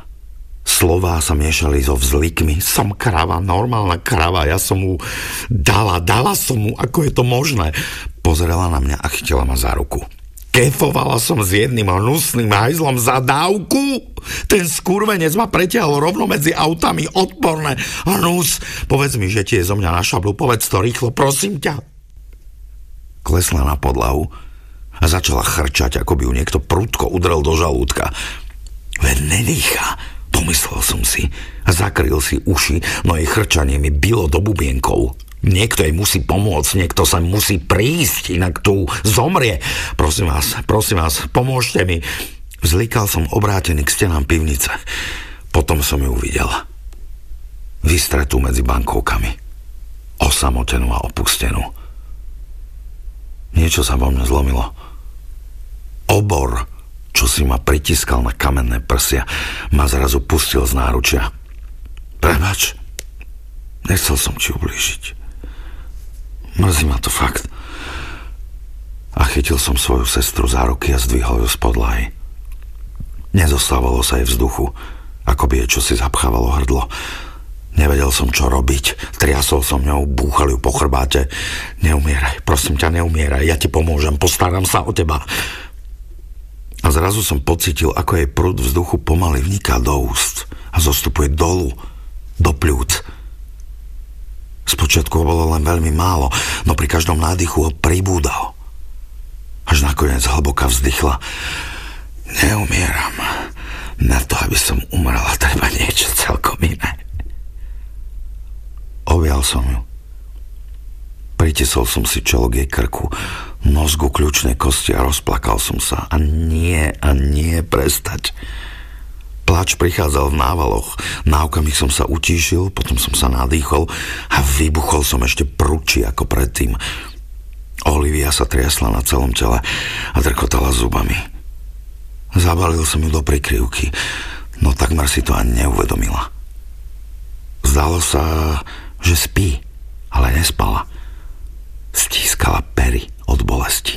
Slová sa miešali so vzlikmi. Som krava, normálna krava. Ja som mu dala, dala som mu, ako je to možné. Pozrela na mňa a chytila ma za ruku. Kefovala som s jedným hnusným hajzlom za dávku. Ten skurvenec ma pretiahol rovno medzi autami, odporné. Hnus, povedz mi, že ti je zo mňa na šablu, povedz to rýchlo, prosím ťa. Klesla na podlahu a začala chrčať, ako by ju niekto prudko udrel do žalúdka. Veď nedýcha, pomyslel som si a zakryl si uši, no jej chrčanie mi bylo do bubienkov. Niekto jej musí pomôcť, niekto sa musí prísť, inak tu zomrie. Prosím vás, prosím vás, pomôžte mi. Vzlikal som obrátený k stenám pivnice. Potom som ju uvidel. Vystretú medzi bankovkami. Osamotenú a opustenú. Niečo sa vo mne zlomilo. Obor, čo si ma pritiskal na kamenné prsia, ma zrazu pustil z náručia. Prebač, nechcel som ti ublížiť. Mrzí ma to fakt. A chytil som svoju sestru za ruky a zdvihol ju z podlahy. Nezostávalo sa jej vzduchu, ako by jej čosi zapchávalo hrdlo. Nevedel som, čo robiť. Triasol som ňou, búchal ju po chrbáte. Neumieraj, prosím ťa, neumieraj. Ja ti pomôžem, postaram sa o teba. A zrazu som pocitil, ako jej prúd vzduchu pomaly vniká do úst a zostupuje dolu, do pľúc. Spočiatku ho bolo len veľmi málo, no pri každom nádychu ho pribúdal. Až nakoniec hlboka vzdychla. Neumieram. Na to, aby som umrela, treba niečo celkom iné. Objal som ju. Pritisol som si čelo k jej krku, nos ku kľúčnej kosti a rozplakal som sa. A nie, a nie prestať. Plač prichádzal v návaloch. Na okamih som sa utíšil, potom som sa nadýchol a vybuchol som ešte prúči ako predtým. Olivia sa triasla na celom tele a drkotala zubami. Zabalil som ju do prikryvky, no takmer si to ani neuvedomila. Zdalo sa, že spí, ale nespala. Stískala pery od bolesti.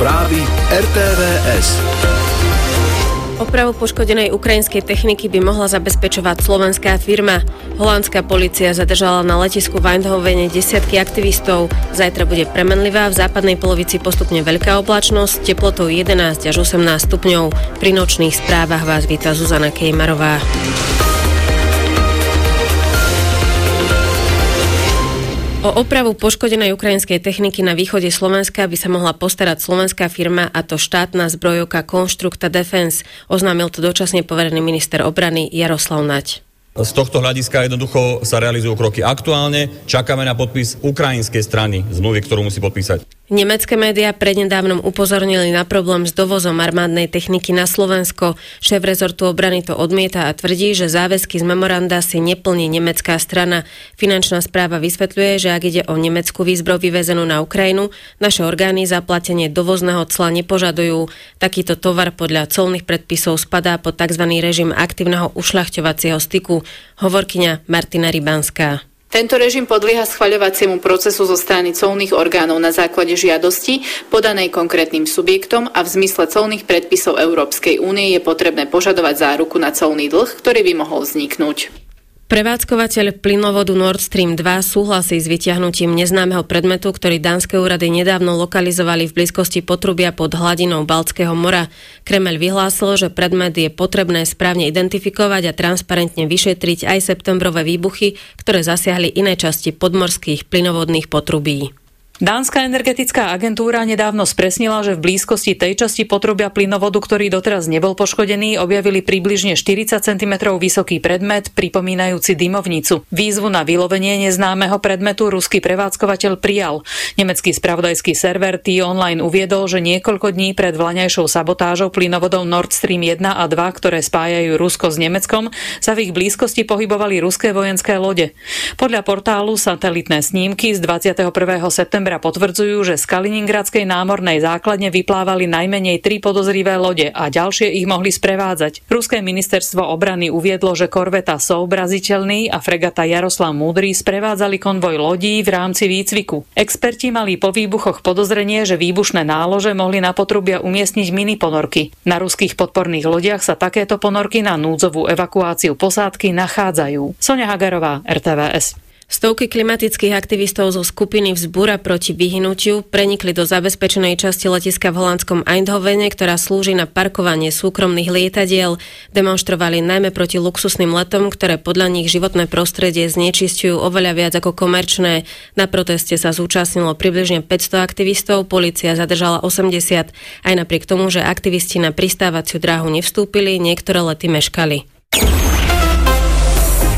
Správy RTVS. Opravu poškodenej ukrajinskej techniky by mohla zabezpečovať slovenská firma. Holandská policia zadržala na letisku v Eindhovene desiatky aktivistov. Zajtra bude premenlivá, v západnej polovici postupne veľká oblačnosť, teplotou 11 až 18 stupňov. Pri nočných správach vás víta Zuzana Kejmarová. O opravu poškodenej ukrajinskej techniky na východe Slovenska by sa mohla postarať slovenská firma a to štátna zbrojovka Konstrukta Defense, oznámil to dočasne poverený minister obrany Jaroslav Nať. Z tohto hľadiska jednoducho sa realizujú kroky aktuálne. Čakáme na podpis ukrajinskej strany zmluvy, ktorú musí podpísať. Nemecké médiá prednedávnom upozornili na problém s dovozom armádnej techniky na Slovensko. Šéf rezortu obrany to odmieta a tvrdí, že záväzky z memoranda si neplní nemecká strana. Finančná správa vysvetľuje, že ak ide o nemeckú výzbroj vyvezenú na Ukrajinu, naše orgány zaplatenie dovozného cla nepožadujú. Takýto tovar podľa colných predpisov spadá pod tzv. režim aktívneho ušľachťovacieho styku. Hovorkyňa Martina Rybanská. Tento režim podlieha schvaľovaciemu procesu zo strany colných orgánov na základe žiadosti podanej konkrétnym subjektom a v zmysle colných predpisov Európskej únie je potrebné požadovať záruku na colný dlh, ktorý by mohol vzniknúť. Prevádzkovateľ plynovodu Nord Stream 2 súhlasí s vyťahnutím neznámeho predmetu, ktorý dánske úrady nedávno lokalizovali v blízkosti potrubia pod hladinou Baltského mora. Kremel vyhlásil, že predmet je potrebné správne identifikovať a transparentne vyšetriť aj septembrové výbuchy, ktoré zasiahli iné časti podmorských plynovodných potrubí. Dánska energetická agentúra nedávno spresnila, že v blízkosti tej časti potrubia plynovodu, ktorý doteraz nebol poškodený, objavili približne 40 cm vysoký predmet, pripomínajúci dymovnicu. Výzvu na vylovenie neznámeho predmetu ruský prevádzkovateľ prijal. Nemecký spravodajský server T-Online uviedol, že niekoľko dní pred vlaňajšou sabotážou plynovodov Nord Stream 1 a 2, ktoré spájajú Rusko s Nemeckom, sa v ich blízkosti pohybovali ruské vojenské lode. Podľa portálu satelitné snímky z 21. septembra septembra potvrdzujú, že z Kaliningradskej námornej základne vyplávali najmenej tri podozrivé lode a ďalšie ich mohli sprevádzať. Ruské ministerstvo obrany uviedlo, že korveta Soubraziteľný a fregata Jaroslav Múdry sprevádzali konvoj lodí v rámci výcviku. Experti mali po výbuchoch podozrenie, že výbušné nálože mohli na potrubia umiestniť mini ponorky. Na ruských podporných lodiach sa takéto ponorky na núdzovú evakuáciu posádky nachádzajú. Sonia Hagarová, RTVS. Stovky klimatických aktivistov zo skupiny Vzbúra proti vyhnutiu prenikli do zabezpečenej časti letiska v holandskom Eindhovene, ktorá slúži na parkovanie súkromných lietadiel. Demonstrovali najmä proti luxusným letom, ktoré podľa nich životné prostredie znečistujú oveľa viac ako komerčné. Na proteste sa zúčastnilo približne 500 aktivistov, policia zadržala 80. Aj napriek tomu, že aktivisti na pristávaciu dráhu nevstúpili, niektoré lety meškali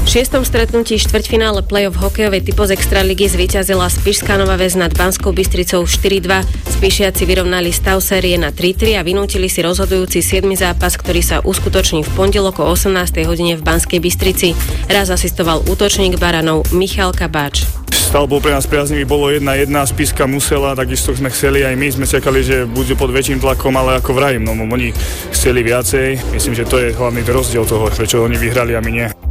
šiestom stretnutí štvrťfinále play-off hokejovej typo z Extraligy zvíťazila Spišská Nová väz nad Banskou Bystricou 4-2. Spišiaci vyrovnali stav série na 3-3 a vynútili si rozhodujúci 7. zápas, ktorý sa uskutoční v pondelok o 18. hodine v Banskej Bystrici. Raz asistoval útočník Baranov Michal Kabáč. Stav pre nás priaznivý, bolo jedna jedna, spiska musela, takisto sme chceli aj my, sme čakali, že budú pod väčším tlakom, ale ako vrajím, no oni chceli viacej, myslím, že to je hlavný rozdiel toho, prečo oni vyhrali a my nie.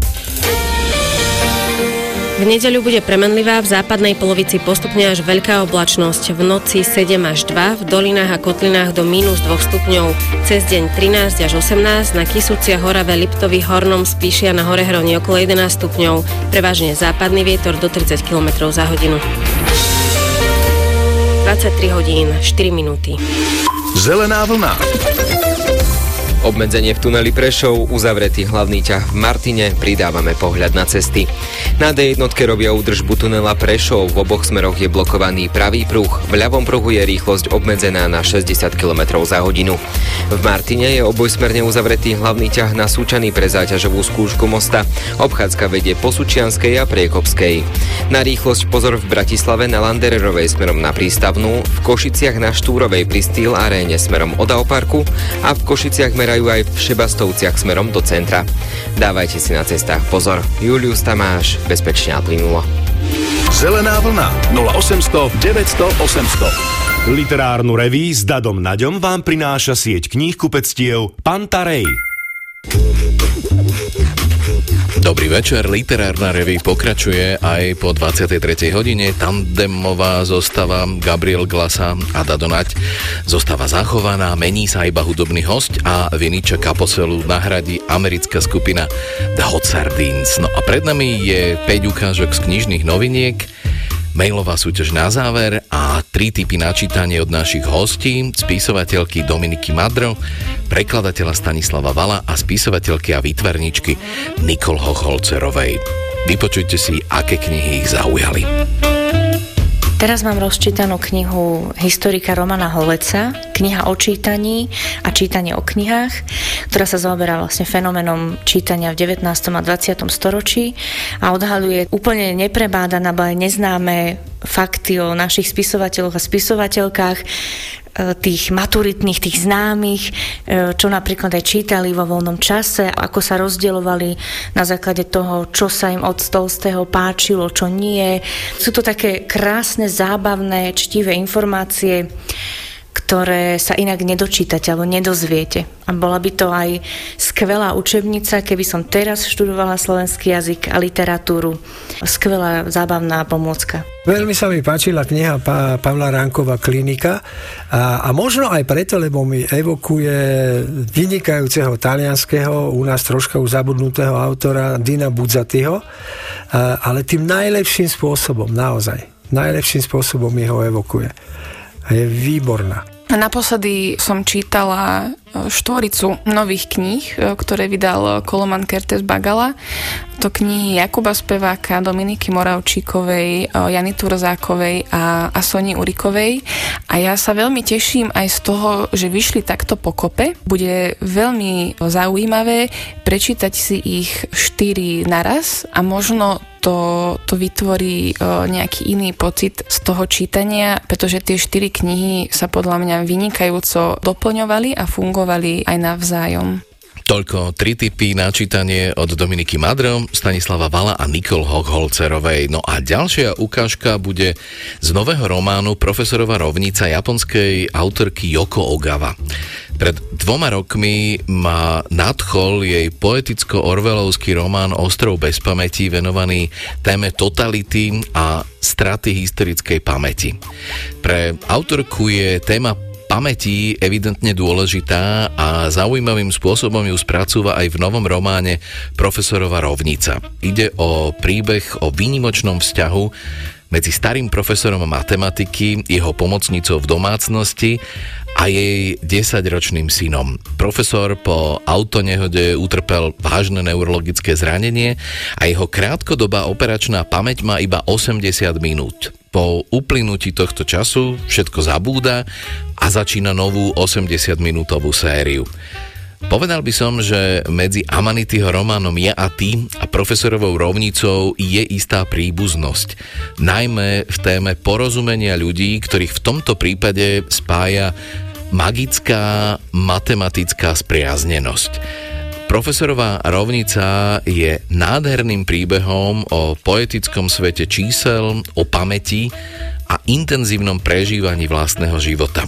V nedeľu bude premenlivá, v západnej polovici postupne až veľká oblačnosť. V noci 7 až 2, v dolinách a kotlinách do minus 2 stupňov. Cez deň 13 až 18, na Kisúcia, Horave, Liptovi, Hornom, Spíšia na Horehroni okolo 11 stupňov. Prevažne západný vietor do 30 km za hodinu. 23 hodín, 4 minúty. Zelená vlna. Obmedzenie v tuneli Prešov, uzavretý hlavný ťah v Martine, pridávame pohľad na cesty. Na D1 robia údržbu tunela Prešov, v oboch smeroch je blokovaný pravý pruh, v ľavom pruhu je rýchlosť obmedzená na 60 km za hodinu. V Martine je obojsmerne uzavretý hlavný ťah na Súčany pre záťažovú skúšku mosta. Obchádzka vedie po Sučianskej a Priekopskej. Na rýchlosť pozor v Bratislave na Landererovej smerom na prístavnú, v Košiciach na Štúrovej pri Steel Aréne smerom od Auparku a v Košiciach mera zamerajú aj v Šebastovciach smerom do centra. Dávajte si na cestách pozor. Julius Tamáš, bezpečne a plynulo. Zelená vlna 0800 900 800 Literárnu reví s Dadom Naďom vám prináša sieť kníh kupectiev Pantarej. Dobrý večer, literárna reví pokračuje aj po 23. hodine. Tandemová zostava Gabriel Glasa a Dadonať zostáva zachovaná, mení sa iba hudobný host a Viniča Kaposelu nahradí americká skupina The Hot Sardines. No a pred nami je 5 ukážok z knižných noviniek, mailová súťaž na záver a tri typy načítanie od našich hostí, spisovateľky Dominiky Madro, prekladateľa Stanislava Vala a spisovateľky a výtvarničky Nikol Hocholcerovej. Vypočujte si, aké knihy ich zaujali. Teraz mám rozčítanú knihu historika Romana Holeca, kniha o čítaní a čítanie o knihách, ktorá sa zaoberá vlastne fenomenom čítania v 19. a 20. storočí a odhaluje úplne neprebádané, ale neznáme fakty o našich spisovateľoch a spisovateľkách, tých maturitných, tých známych, e, čo napríklad aj čítali vo voľnom čase, ako sa rozdielovali na základe toho, čo sa im od Stolstého páčilo, čo nie. Sú to také krásne, zábavné, čtivé informácie, ktoré sa inak nedočítate alebo nedozviete. A bola by to aj skvelá učebnica, keby som teraz študovala slovenský jazyk a literatúru. Skvelá zábavná pomôcka. Veľmi sa mi páčila kniha pa- Pavla Ránkova Klinika a, a možno aj preto, lebo mi evokuje vynikajúceho talianského, u nás troška už zabudnutého autora Dina Budzatyho, ale tým najlepším spôsobom, naozaj, najlepším spôsobom mi ho evokuje. A je výborná. Naposledy som čítala štvoricu nových kníh, e, ktoré vydal Koloman Kertes Bagala. To knihy Jakuba Speváka, Dominiky Moravčíkovej, e, Jany Turzákovej a, a Soni Urikovej. A ja sa veľmi teším aj z toho, že vyšli takto pokope. Bude veľmi zaujímavé prečítať si ich štyri naraz a možno to, to vytvorí nejaký iný pocit z toho čítania, pretože tie štyri knihy sa podľa mňa vynikajúco doplňovali a fungovali aj navzájom. Toľko tri typy na čítanie od Dominiky Madro, Stanislava Vala a Nikol Hochholcerovej. No a ďalšia ukážka bude z nového románu profesorova rovnica japonskej autorky Yoko Ogawa. Pred dvoma rokmi ma nadchol jej poeticko-orvelovský román Ostrov bez pamäti venovaný téme totality a straty historickej pamäti. Pre autorku je téma pamäti evidentne dôležitá a zaujímavým spôsobom ju spracúva aj v novom románe Profesorova rovnica. Ide o príbeh o výnimočnom vzťahu medzi starým profesorom matematiky, jeho pomocnicou v domácnosti a jej 10-ročným synom. Profesor po autonehode utrpel vážne neurologické zranenie a jeho krátkodobá operačná pamäť má iba 80 minút. Po uplynutí tohto času všetko zabúda a začína novú 80-minútovú sériu. Povedal by som, že medzi Amanityho románom Ja a ty a profesorovou rovnicou je istá príbuznosť. Najmä v téme porozumenia ľudí, ktorých v tomto prípade spája magická matematická spriaznenosť. Profesorová rovnica je nádherným príbehom o poetickom svete čísel, o pamäti a intenzívnom prežívaní vlastného života.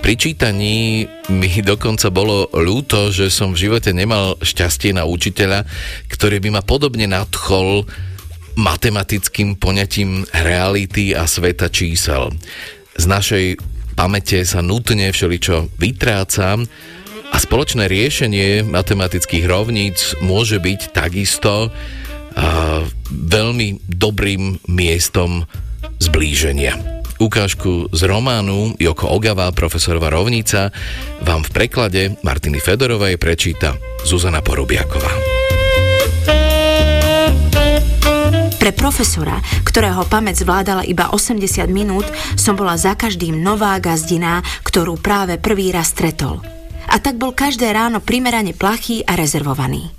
Pri čítaní mi dokonca bolo ľúto, že som v živote nemal šťastie na učiteľa, ktorý by ma podobne nadchol matematickým poňatím reality a sveta čísel. Z našej pamäte sa nutne všeličo vytráca a spoločné riešenie matematických rovníc môže byť takisto a, veľmi dobrým miestom zblíženia. Ukážku z románu Joko Ogava, profesorova rovnica, vám v preklade Martiny Fedorovej prečíta Zuzana Porubiaková. Pre profesora, ktorého pamäť zvládala iba 80 minút, som bola za každým nová gazdina, ktorú práve prvý raz stretol. A tak bol každé ráno primerane plachý a rezervovaný.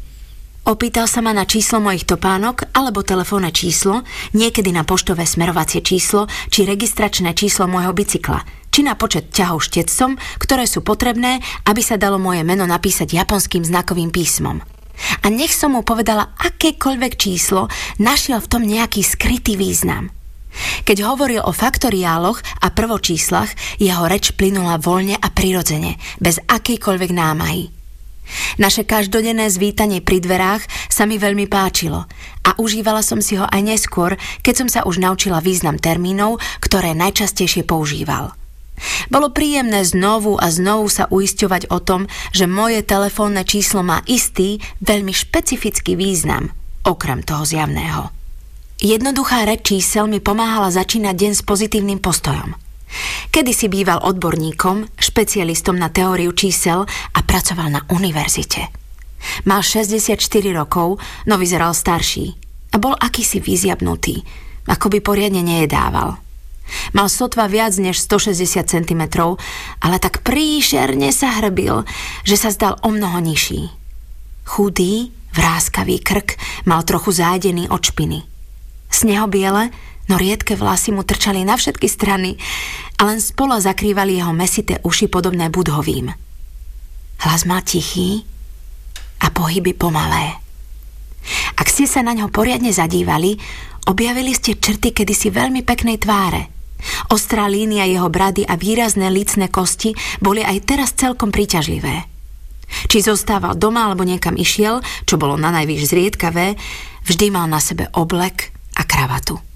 Opýtal sa ma na číslo mojich topánok alebo telefónne číslo, niekedy na poštové smerovacie číslo či registračné číslo môjho bicykla, či na počet ťahov štetcom, ktoré sú potrebné, aby sa dalo moje meno napísať japonským znakovým písmom. A nech som mu povedala akékoľvek číslo, našiel v tom nejaký skrytý význam. Keď hovoril o faktoriáloch a prvočíslach, jeho reč plynula voľne a prirodzene, bez akejkoľvek námahy. Naše každodenné zvítanie pri dverách sa mi veľmi páčilo a užívala som si ho aj neskôr, keď som sa už naučila význam termínov, ktoré najčastejšie používal. Bolo príjemné znovu a znovu sa uisťovať o tom, že moje telefónne číslo má istý, veľmi špecifický význam, okrem toho zjavného. Jednoduchá reč čísel mi pomáhala začínať deň s pozitívnym postojom – Kedy si býval odborníkom, špecialistom na teóriu čísel a pracoval na univerzite. Mal 64 rokov, no vyzeral starší a bol akýsi vyziabnutý, ako by poriadne nejedával. Mal sotva viac než 160 cm, ale tak príšerne sa hrbil, že sa zdal o mnoho nižší. Chudý, vráskavý krk mal trochu zájdený od špiny. Snehobiele, no riedke vlasy mu trčali na všetky strany a len spola zakrývali jeho mesité uši podobné budhovým. Hlas mal tichý a pohyby pomalé. Ak ste sa na ňo poriadne zadívali, objavili ste črty kedysi veľmi peknej tváre. Ostrá línia jeho brady a výrazné lícne kosti boli aj teraz celkom príťažlivé. Či zostával doma alebo niekam išiel, čo bolo na najvyš zriedkavé, vždy mal na sebe oblek a kravatu.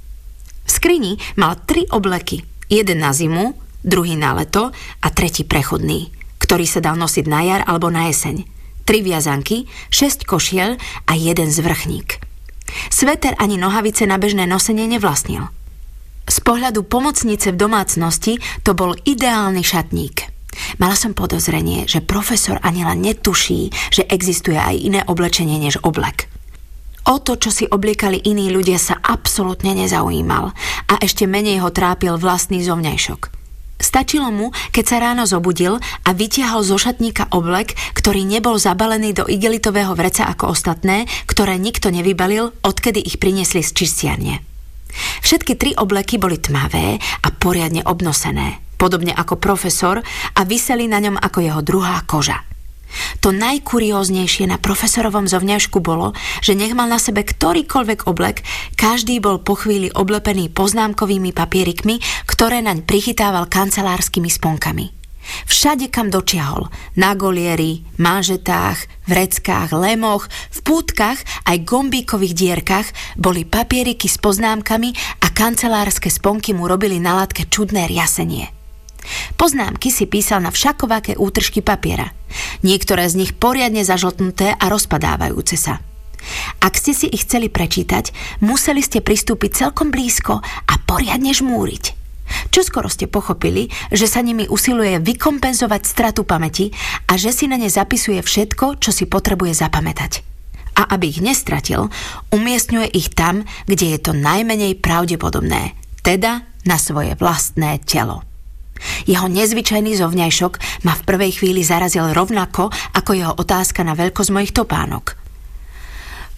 V skrini mal tri obleky. Jeden na zimu, druhý na leto a tretí prechodný, ktorý sa dal nosiť na jar alebo na jeseň. Tri viazanky, šesť košiel a jeden zvrchník. Sveter ani nohavice na bežné nosenie nevlastnil. Z pohľadu pomocnice v domácnosti to bol ideálny šatník. Mala som podozrenie, že profesor ani len netuší, že existuje aj iné oblečenie než oblek. O to, čo si obliekali iní ľudia, sa absolútne nezaujímal a ešte menej ho trápil vlastný zovňajšok. Stačilo mu, keď sa ráno zobudil a vytiahol zo šatníka oblek, ktorý nebol zabalený do igelitového vreca ako ostatné, ktoré nikto nevybalil, odkedy ich priniesli z čistiarne. Všetky tri obleky boli tmavé a poriadne obnosené, podobne ako profesor a vyseli na ňom ako jeho druhá koža. To najkurióznejšie na profesorovom zovňažku bolo, že nech mal na sebe ktorýkoľvek oblek, každý bol po chvíli oblepený poznámkovými papierikmi, ktoré naň prichytával kancelárskymi sponkami. Všade, kam dočiahol, na golieri, manžetách, vreckách, lemoch, v pútkach aj gombíkových dierkach boli papieriky s poznámkami a kancelárske sponky mu robili na látke čudné riasenie. Poznámky si písal na všakovaké útržky papiera. Niektoré z nich poriadne zažltnuté a rozpadávajúce sa. Ak ste si ich chceli prečítať, museli ste pristúpiť celkom blízko a poriadne žmúriť. Čoskoro ste pochopili, že sa nimi usiluje vykompenzovať stratu pamäti a že si na ne zapisuje všetko, čo si potrebuje zapamätať. A aby ich nestratil, umiestňuje ich tam, kde je to najmenej pravdepodobné, teda na svoje vlastné telo. Jeho nezvyčajný zovňajšok ma v prvej chvíli zarazil rovnako ako jeho otázka na veľkosť mojich topánok.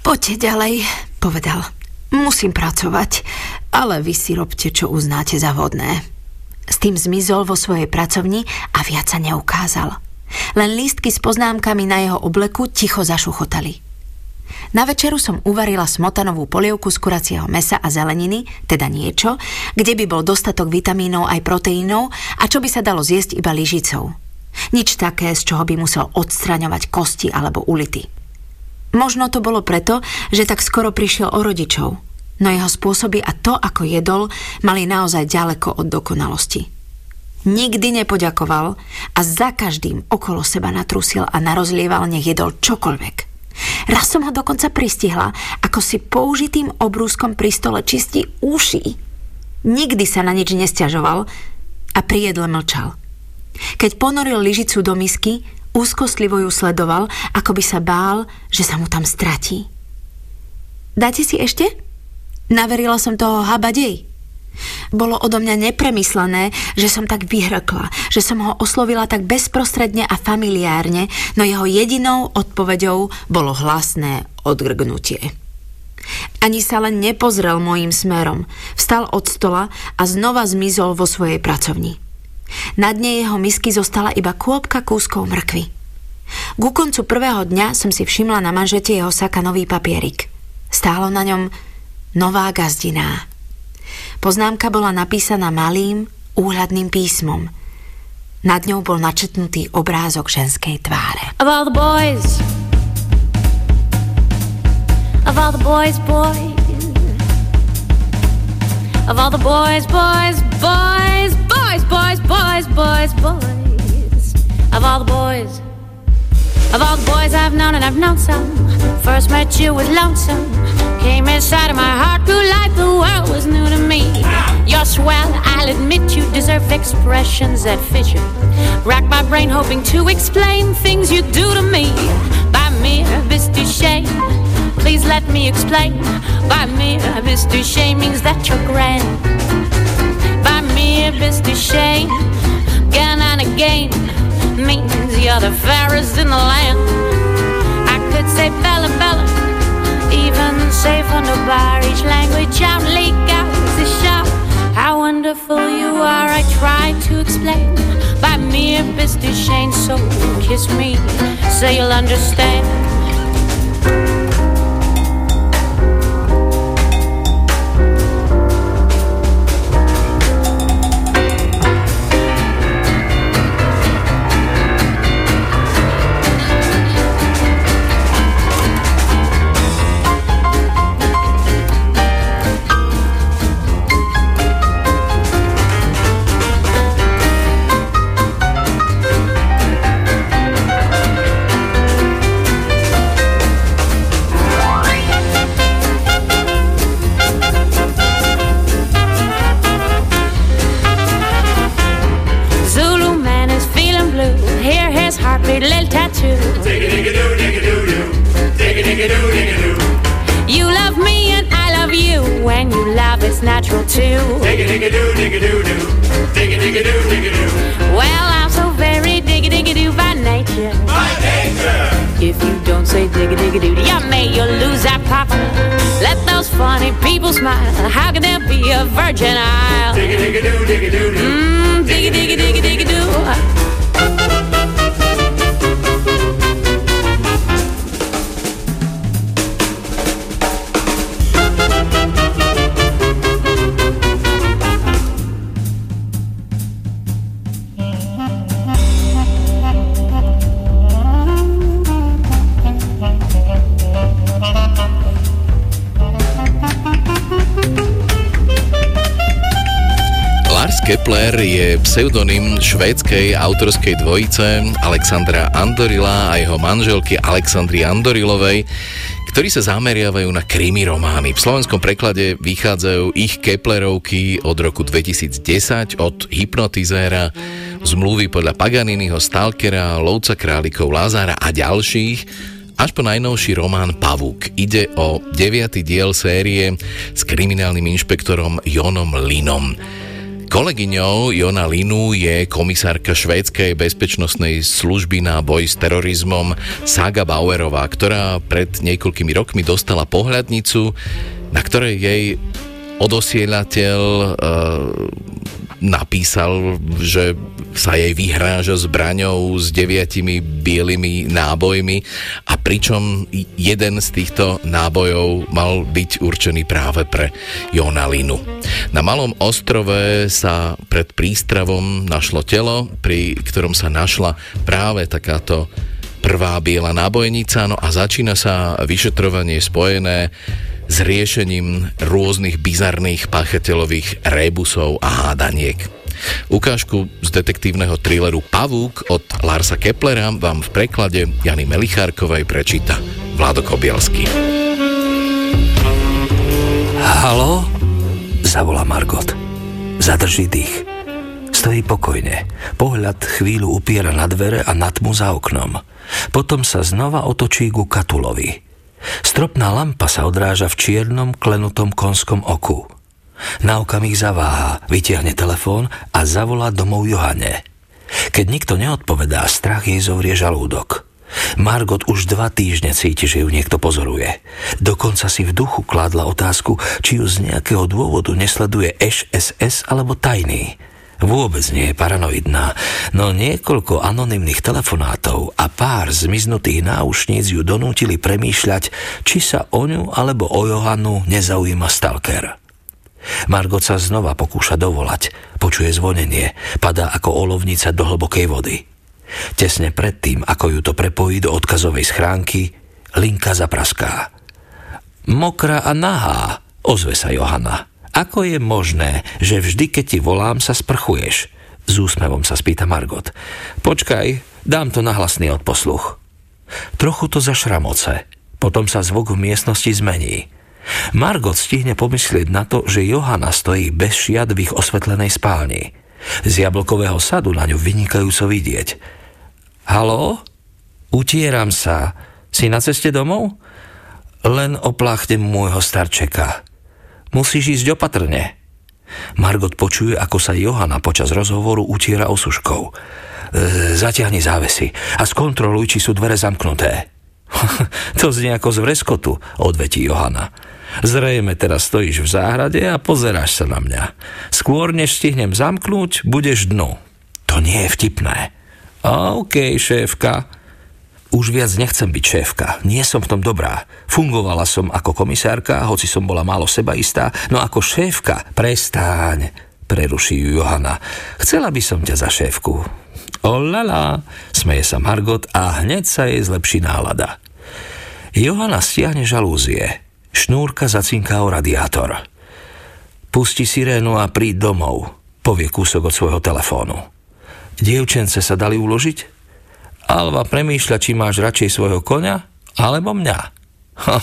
Poďte ďalej, povedal. Musím pracovať, ale vy si robte, čo uznáte za vhodné. S tým zmizol vo svojej pracovni a viac sa neukázal. Len lístky s poznámkami na jeho obleku ticho zašuchotali. Na večeru som uvarila smotanovú polievku z kuracieho mesa a zeleniny, teda niečo, kde by bol dostatok vitamínov aj proteínov a čo by sa dalo zjesť iba lyžicou. Nič také, z čoho by musel odstraňovať kosti alebo ulity. Možno to bolo preto, že tak skoro prišiel o rodičov, no jeho spôsoby a to, ako jedol, mali naozaj ďaleko od dokonalosti. Nikdy nepoďakoval a za každým okolo seba natrusil a narozlieval, nech jedol čokoľvek – Raz som ho dokonca pristihla, ako si použitým obrúskom pri stole čistí uši. Nikdy sa na nič nesťažoval a pri jedle mlčal. Keď ponoril lyžicu do misky, úzkostlivo ju sledoval, ako by sa bál, že sa mu tam stratí. Dáte si ešte? Naverila som toho habadej. Bolo odo mňa nepremyslené, že som tak vyhrkla, že som ho oslovila tak bezprostredne a familiárne, no jeho jedinou odpoveďou bolo hlasné odgrgnutie. Ani sa len nepozrel mojim smerom. Vstal od stola a znova zmizol vo svojej pracovni. Na dne jeho misky zostala iba kôpka kúskov mrkvy. Ku koncu prvého dňa som si všimla na manžete jeho saka nový papierik. Stálo na ňom nová gazdiná. Poznámka bola napísaná malým, úhľadným písmom. Nad ňou bol načetnutý obrázok ženskej tváre. Of all the boys Of all the boys, boys Of all the boys, boys, boys Boys, boys, boys, boys, boys Of all the boys Of all the boys I've known and I've known some First met you was lonesome Came inside of my heart, grew like the world was new to me. You're swell, I'll admit you deserve expressions that fit you. Rack my brain hoping to explain things you do to me. By mere du shame, please let me explain. By mere du shame means that you're grand. By mere du shame, again and again, means you're the fairest in the land. I could say Bella Bella even safe on the bar. Each language leak out the shout. How wonderful you are, I try to explain by mere business shame. So kiss me, so you'll understand. Pseudonym švédskej autorskej dvojice Alexandra Andorila a jeho manželky Alexandry Andorilovej, ktorí sa zameriavajú na krimi romány. V slovenskom preklade vychádzajú ich Keplerovky od roku 2010 od Hypnotizéra, zmluvy podľa Paganiniho, Stalkera, Lovca králikov, Lázára a ďalších, až po najnovší román Pavúk. Ide o deviatý diel série s kriminálnym inšpektorom Jonom Linom. Kolegyňou Jona Linu je komisárka švédskej bezpečnostnej služby na boj s terorizmom Saga Bauerová, ktorá pred niekoľkými rokmi dostala pohľadnicu, na ktorej jej odosielateľ e, napísal, že sa jej vyhráža zbraňou s deviatimi bielými nábojmi a pričom jeden z týchto nábojov mal byť určený práve pre Jonalinu. Na malom ostrove sa pred prístravom našlo telo, pri ktorom sa našla práve takáto prvá biela nábojnica, no a začína sa vyšetrovanie spojené s riešením rôznych bizarných pachateľových rebusov a hádaniek. Ukážku z detektívneho thrilleru Pavúk od Larsa Keplera vám v preklade Jany Melichárkovej prečíta Vlado Kobielský. Halo? Zavolá Margot. Zadrží dých. Stojí pokojne. Pohľad chvíľu upiera na dvere a na tmu za oknom. Potom sa znova otočí ku Katulovi. Stropná lampa sa odráža v čiernom klenutom konskom oku. Na okamih zaváha, vytiahne telefón a zavolá domov Johane. Keď nikto neodpovedá, strach jej zovrie žalúdok. Margot už dva týždne cíti, že ju niekto pozoruje. Dokonca si v duchu kládla otázku, či ju z nejakého dôvodu nesleduje SSS alebo tajný. Vôbec nie je paranoidná, no niekoľko anonymných telefonátov a pár zmiznutých náušníc ju donútili premýšľať, či sa o ňu alebo o Johanu nezaujíma stalker. Margot sa znova pokúša dovolať, počuje zvonenie, padá ako olovnica do hlbokej vody. Tesne predtým, ako ju to prepojí do odkazovej schránky, linka zapraská. Mokrá a nahá, ozve sa Johana. Ako je možné, že vždy, keď ti volám, sa sprchuješ? S úsmevom sa spýta Margot. Počkaj, dám to na hlasný odposluch. Trochu to zašramoce. Potom sa zvuk v miestnosti zmení. Margot stihne pomyslieť na to, že Johana stojí bez šiat v ich osvetlenej spálni. Z jablkového sadu na ňu vynikajúco vidieť. Halo? Utieram sa. Si na ceste domov? Len opláchnem môjho starčeka. Musíš ísť opatrne. Margot počuje, ako sa Johana počas rozhovoru utiera osuškou. E, zatiahni závesy a skontroluj, či sú dvere zamknuté. to znie ako z vreskotu, odvetí Johana. Zrejme teraz stojíš v záhrade a pozeráš sa na mňa. Skôr než stihnem zamknúť, budeš dnu. To nie je vtipné. OK, šéfka. Už viac nechcem byť šéfka. Nie som v tom dobrá. Fungovala som ako komisárka, hoci som bola málo sebaistá, no ako šéfka, prestáň, preruší ju Johana. Chcela by som ťa za šéfku. Olala, smeje sa Margot a hneď sa jej zlepší nálada. Johana stiahne žalúzie. Šnúrka zacinká o radiátor. Pusti sirénu a príď domov, povie kúsok od svojho telefónu. Dievčence sa dali uložiť? Alva premýšľa, či máš radšej svojho koňa, alebo mňa. Ha,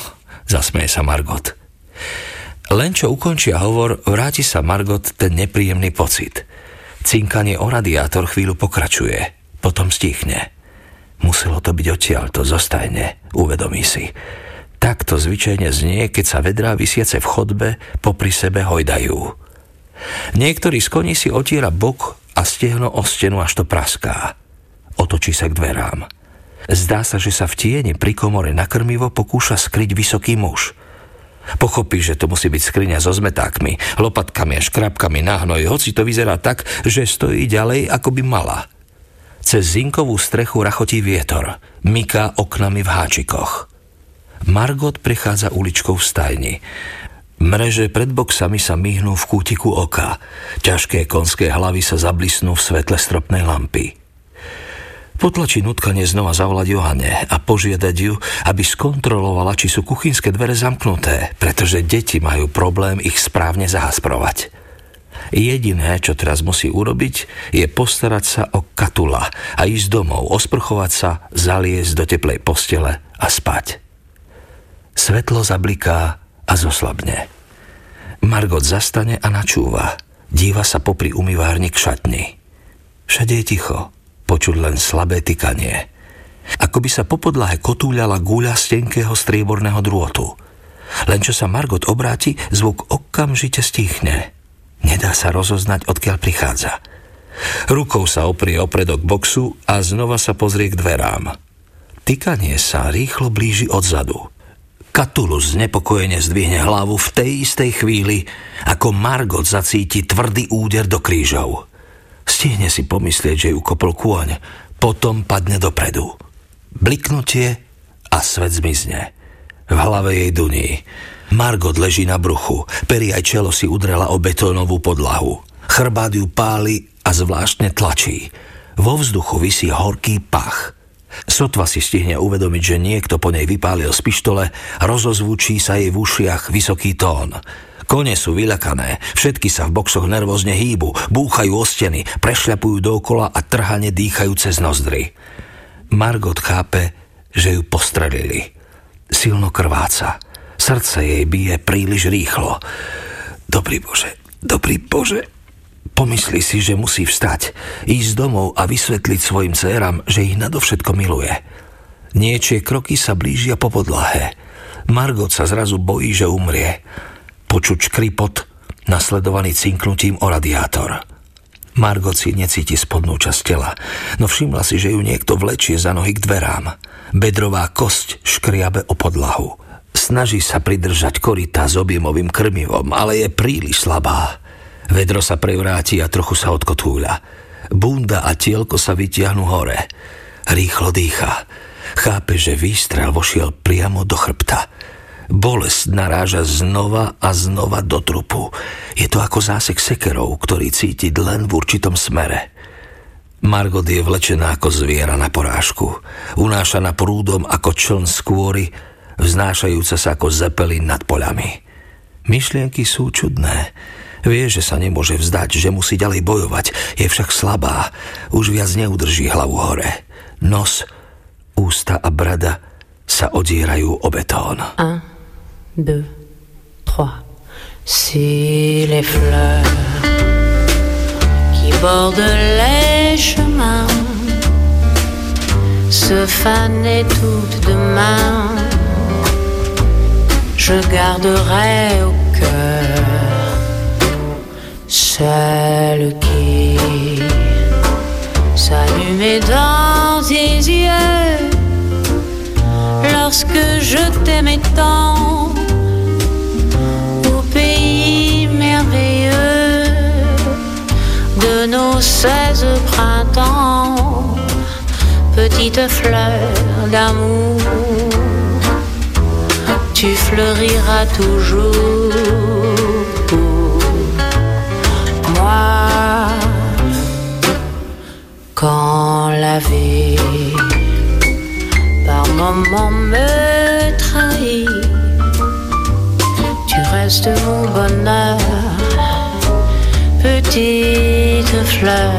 zasmeje sa Margot. Len čo ukončia hovor, vráti sa Margot ten nepríjemný pocit. Cinkanie o radiátor chvíľu pokračuje, potom stichne. Muselo to byť odtiaľ, to zostajne, uvedomí si. Takto zvyčajne znie, keď sa vedrá vysiace v chodbe popri sebe hojdajú. Niektorý z koní si otiera bok a stiehno o stenu až to praská. Otočí sa k dverám. Zdá sa, že sa v tieni pri komore na krmivo pokúša skryť vysoký muž. Pochopí, že to musí byť skriňa so zmetákmi, lopatkami a škrabkami na hnoj, hoci to vyzerá tak, že stojí ďalej, ako by mala. Cez zinkovú strechu rachotí vietor, myká oknami v háčikoch. Margot prechádza uličkou v stajni. Mreže pred boxami sa myhnú v kútiku oka. Ťažké konské hlavy sa zablisnú v svetle stropnej lampy. Potlačí nutkanie znova zavolať Johane a požiadať ju, aby skontrolovala, či sú kuchynské dvere zamknuté, pretože deti majú problém ich správne zahasprovať. Jediné, čo teraz musí urobiť, je postarať sa o Katula a ísť domov, osprchovať sa, zaliesť do teplej postele a spať. Svetlo zabliká a zoslabne. Margot zastane a načúva. Díva sa popri umývárni k šatni. Všade je ticho, počuť len slabé tykanie. Ako by sa po podlahe kotúľala gúľa z tenkého strieborného drôtu. Len čo sa Margot obráti, zvuk okamžite stichne. Nedá sa rozoznať, odkiaľ prichádza. Rukou sa oprie o predok boxu a znova sa pozrie k dverám. Tykanie sa rýchlo blíži odzadu. Katulus znepokojene zdvihne hlavu v tej istej chvíli, ako Margot zacíti tvrdý úder do krížov. Stihne si pomyslieť, že ju kopol kôň, potom padne dopredu. Bliknutie a svet zmizne. V hlave jej duní. Margot leží na bruchu, peri aj čelo si udrela o betónovú podlahu. Chrbát ju páli a zvláštne tlačí. Vo vzduchu vysí horký pach – Sotva si stihne uvedomiť, že niekto po nej vypálil z pištole, rozozvučí sa jej v ušiach vysoký tón. Kone sú vyľakané, všetky sa v boxoch nervózne hýbu, búchajú o steny, prešľapujú dookola a trhane dýchajú cez nozdry. Margot chápe, že ju postrelili. Silno krváca. Srdce jej bije príliš rýchlo. Dobrý Bože, dobrý Bože. Pomyslí si, že musí vstať, ísť domov a vysvetliť svojim dcerám, že ich nadovšetko miluje. Niečie kroky sa blížia po podlahe. Margot sa zrazu bojí, že umrie. Počuť škripot, nasledovaný cinknutím o radiátor. Margot si necíti spodnú časť tela, no všimla si, že ju niekto vlečie za nohy k dverám. Bedrová kosť škriabe o podlahu. Snaží sa pridržať korita s objemovým krmivom, ale je príliš slabá. Vedro sa prevráti a trochu sa odkotúľa. Bunda a tielko sa vytiahnu hore. Rýchlo dýcha. Chápe, že výstrel vošiel priamo do chrbta. Bolesť naráža znova a znova do trupu. Je to ako zásek sekerov, ktorý cíti len v určitom smere. Margot je vlečená ako zviera na porážku. Unášaná prúdom ako čln skôry, vznášajúca sa ako zepelin nad poľami. Myšlienky sú čudné. Vie, že sa nemôže vzdať, že musí ďalej bojovať, je však slabá. Už viac neudrží hlavu hore. Nos, ústa a brada sa odierajú o betón. Un, deux, trois. Si les fleurs qui bordent les chemins se fanaient toutes demain, je garderai au celle qui s'allumait dans tes yeux. Lorsque je t'aimais tant au pays merveilleux de nos seize printemps, petite fleur d'amour, tu fleuriras toujours quand la vie par moments me trahit, tu restes mon bonheur, petite fleur.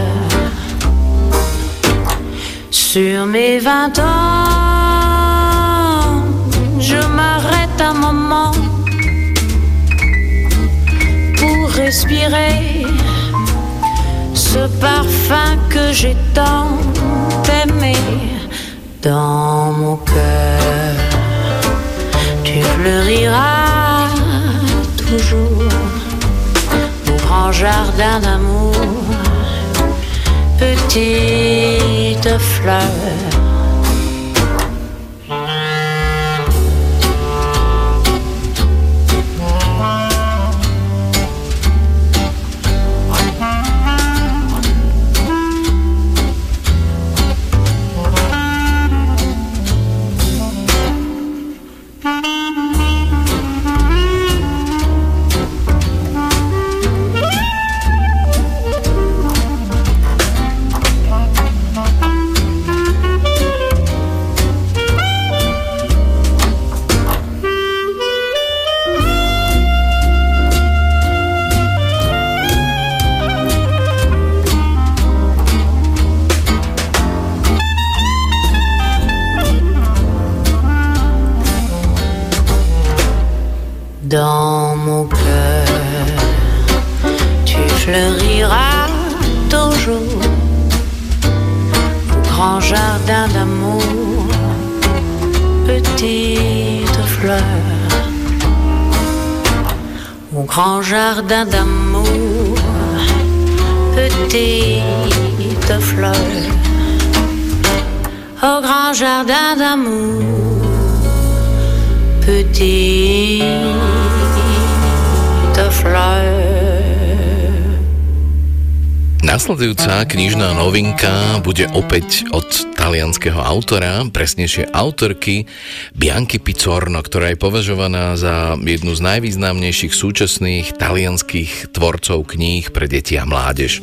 Sur mes vingt ans, je m'arrête un moment pour respirer ce parfum que j'ai tant aimé dans mon cœur. Tu fleuriras toujours mon grand jardin d'amour, petite fleur. Jardin d'amour, petite fleur. Au grand jardin d'amour petite fleur. Nasledujúca knižná novinka bude opäť od talianského autora, presnejšie autorky Bianky Pizzorno, ktorá je považovaná za jednu z najvýznamnejších súčasných talianských tvorcov kníh pre deti a mládež.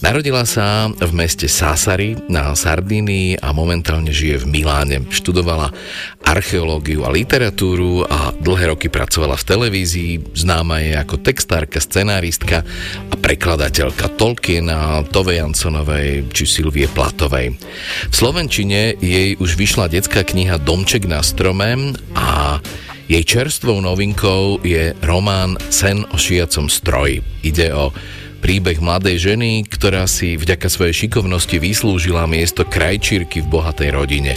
Narodila sa v meste Sassari na Sardínii a momentálne žije v Miláne. Študovala archeológiu a literatúru a dlhé roky pracovala v televízii. Známa je ako textárka, scenáristka a prekladateľka Tolkiena, Tove Jansonovej či Silvie Platovej. V Slovenčine jej už vyšla detská kniha Domček na strome a jej čerstvou novinkou je román Sen o šijacom stroji. Ide o príbeh mladej ženy, ktorá si vďaka svojej šikovnosti vyslúžila miesto krajčírky v bohatej rodine.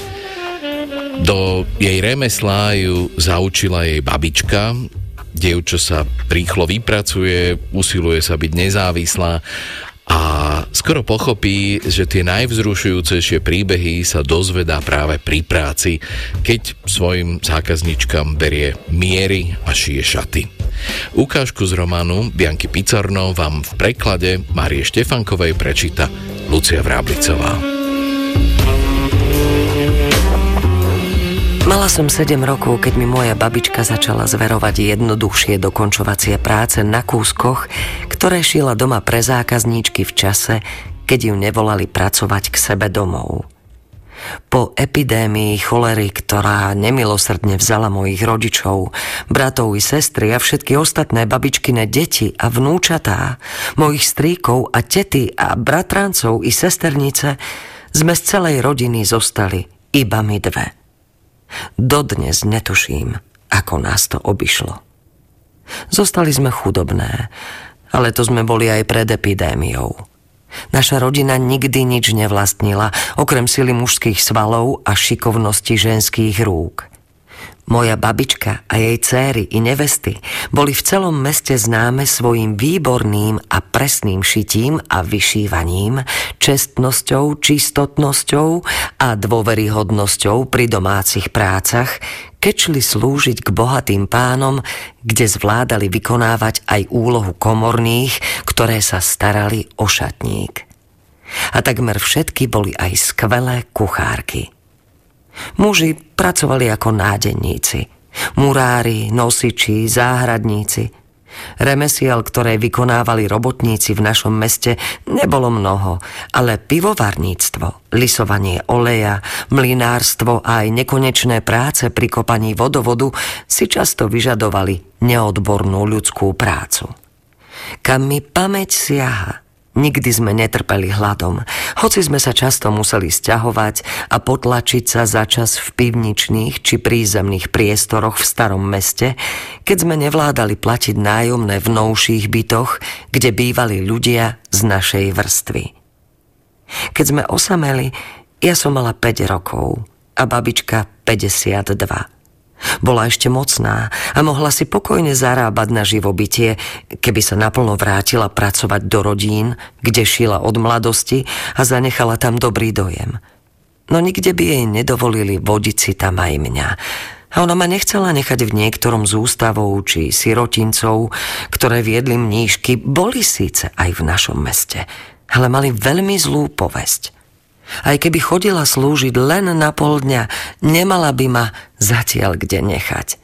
Do jej remesla ju zaučila jej babička, dievča sa rýchlo vypracuje, usiluje sa byť nezávislá a skoro pochopí, že tie najvzrušujúcejšie príbehy sa dozvedá práve pri práci, keď svojim zákazničkám berie miery a šije šaty. Ukážku z románu Bianky Picorno vám v preklade Marie Štefankovej prečíta Lucia Vráblicová. Mala som 7 rokov, keď mi moja babička začala zverovať jednoduchšie dokončovacie práce na kúskoch, ktoré šila doma pre zákazníčky v čase, keď ju nevolali pracovať k sebe domov. Po epidémii cholery, ktorá nemilosrdne vzala mojich rodičov, bratov i sestry a všetky ostatné babičkine deti a vnúčatá, mojich stríkov a tety a bratrancov i sesternice, sme z celej rodiny zostali iba my dve – Dodnes netuším, ako nás to obišlo. Zostali sme chudobné, ale to sme boli aj pred epidémiou. Naša rodina nikdy nič nevlastnila, okrem sily mužských svalov a šikovnosti ženských rúk. Moja babička a jej céry i nevesty boli v celom meste známe svojim výborným a presným šitím a vyšívaním, čestnosťou, čistotnosťou a dôveryhodnosťou pri domácich prácach, keď šli slúžiť k bohatým pánom, kde zvládali vykonávať aj úlohu komorných, ktoré sa starali o šatník. A takmer všetky boli aj skvelé kuchárky. Muži pracovali ako nádenníci, murári, nosiči, záhradníci. Remesiel, ktoré vykonávali robotníci v našom meste, nebolo mnoho, ale pivovarníctvo, lisovanie oleja, mlinárstvo a aj nekonečné práce pri kopaní vodovodu si často vyžadovali neodbornú ľudskú prácu. Kam mi pamäť siaha, Nikdy sme netrpeli hladom, hoci sme sa často museli stiahovať a potlačiť sa za čas v pivničných či prízemných priestoroch v starom meste, keď sme nevládali platiť nájomné v novších bytoch, kde bývali ľudia z našej vrstvy. Keď sme osameli, ja som mala 5 rokov a babička 52. Bola ešte mocná a mohla si pokojne zarábať na živobytie, keby sa naplno vrátila pracovať do rodín, kde šila od mladosti a zanechala tam dobrý dojem. No nikde by jej nedovolili vodiť si tam aj mňa. A ona ma nechcela nechať v niektorom z ústavov či sirotincov, ktoré viedli mníšky, boli síce aj v našom meste, ale mali veľmi zlú povesť. Aj keby chodila slúžiť len na pol dňa, nemala by ma zatiaľ kde nechať.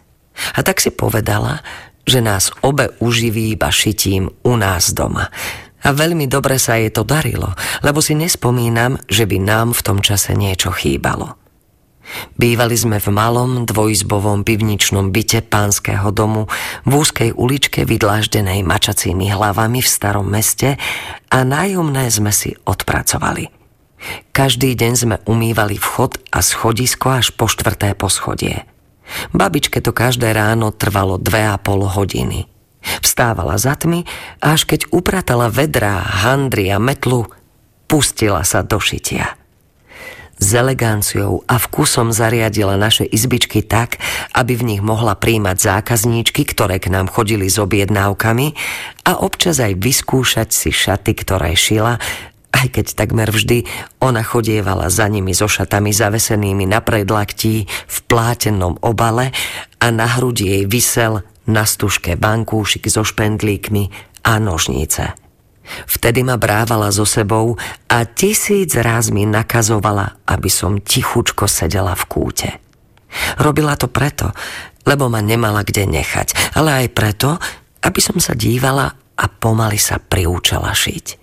A tak si povedala, že nás obe uživí iba šitím u nás doma. A veľmi dobre sa jej to darilo, lebo si nespomínam, že by nám v tom čase niečo chýbalo. Bývali sme v malom dvojizbovom pivničnom byte pánskeho domu v úzkej uličke vydláždenej mačacími hlavami v starom meste a nájomné sme si odpracovali – každý deň sme umývali vchod a schodisko až po štvrté poschodie. Babičke to každé ráno trvalo dve a pol hodiny. Vstávala za tmy a až keď upratala vedrá, handry a metlu, pustila sa do šitia. S eleganciou a vkusom zariadila naše izbičky tak, aby v nich mohla príjmať zákazníčky, ktoré k nám chodili s objednávkami a občas aj vyskúšať si šaty, ktoré šila, aj keď takmer vždy ona chodievala za nimi so šatami zavesenými na predlaktí v plátenom obale a na hrudi jej vysel na stužke bankúšik so špendlíkmi a nožnice. Vtedy ma brávala so sebou a tisíc ráz mi nakazovala, aby som tichučko sedela v kúte. Robila to preto, lebo ma nemala kde nechať, ale aj preto, aby som sa dívala a pomaly sa priúčala šiť.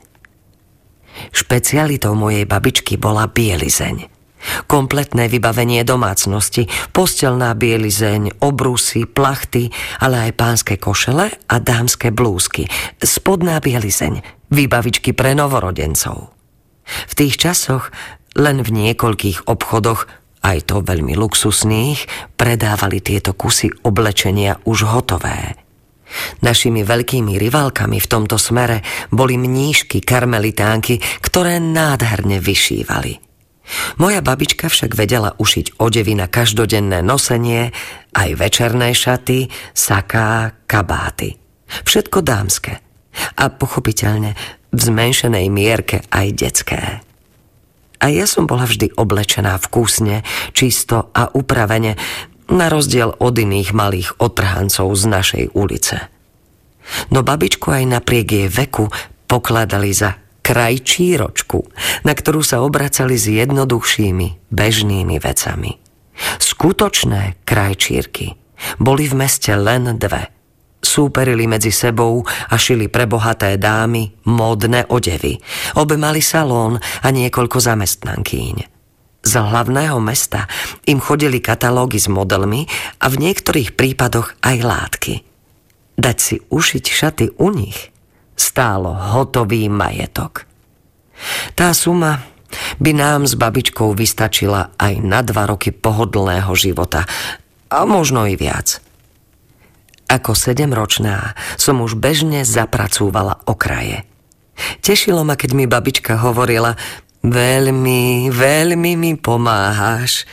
Špecialitou mojej babičky bola bielizeň. Kompletné vybavenie domácnosti, postelná bielizeň, obrusy, plachty, ale aj pánske košele a dámske blúzky, spodná bielizeň, vybavičky pre novorodencov. V tých časoch len v niekoľkých obchodoch, aj to veľmi luxusných, predávali tieto kusy oblečenia už hotové – Našimi veľkými rivalkami v tomto smere boli mníšky karmelitánky, ktoré nádherne vyšívali. Moja babička však vedela ušiť odevy na každodenné nosenie, aj večerné šaty, saká, kabáty. Všetko dámske. A pochopiteľne v zmenšenej mierke aj detské. A ja som bola vždy oblečená vkusne, čisto a upravene, na rozdiel od iných malých otrhancov z našej ulice. No babičku aj napriek jej veku pokladali za krajčíročku, na ktorú sa obracali s jednoduchšími, bežnými vecami. Skutočné krajčírky boli v meste len dve. Súperili medzi sebou a šili pre bohaté dámy módne odevy. Obe mali salón a niekoľko zamestnankýň. Z hlavného mesta im chodili katalógy s modelmi a v niektorých prípadoch aj látky. Dať si ušiť šaty u nich stálo hotový majetok. Tá suma by nám s babičkou vystačila aj na dva roky pohodlného života a možno i viac. Ako sedemročná som už bežne zapracúvala okraje. Tešilo ma, keď mi babička hovorila, veľmi, veľmi mi pomáhaš.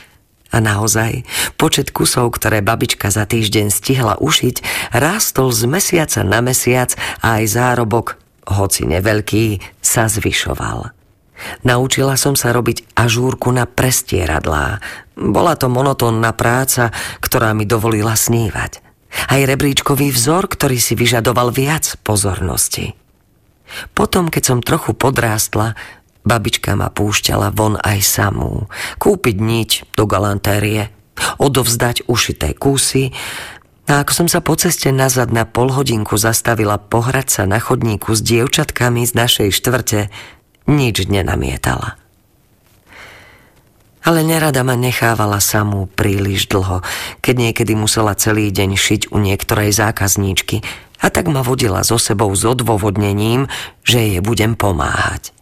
A naozaj, počet kusov, ktoré babička za týždeň stihla ušiť, rástol z mesiaca na mesiac a aj zárobok, hoci neveľký, sa zvyšoval. Naučila som sa robiť ažúrku na prestieradlá. Bola to monotónna práca, ktorá mi dovolila snívať. Aj rebríčkový vzor, ktorý si vyžadoval viac pozornosti. Potom, keď som trochu podrástla, babička ma púšťala von aj samú. Kúpiť niť do galantérie, odovzdať ušité kusy a ako som sa po ceste nazad na polhodinku zastavila pohrať sa na chodníku s dievčatkami z našej štvrte, nič nenamietala ale nerada ma nechávala samú príliš dlho, keď niekedy musela celý deň šiť u niektorej zákazníčky a tak ma vodila so sebou s odôvodnením, že jej budem pomáhať.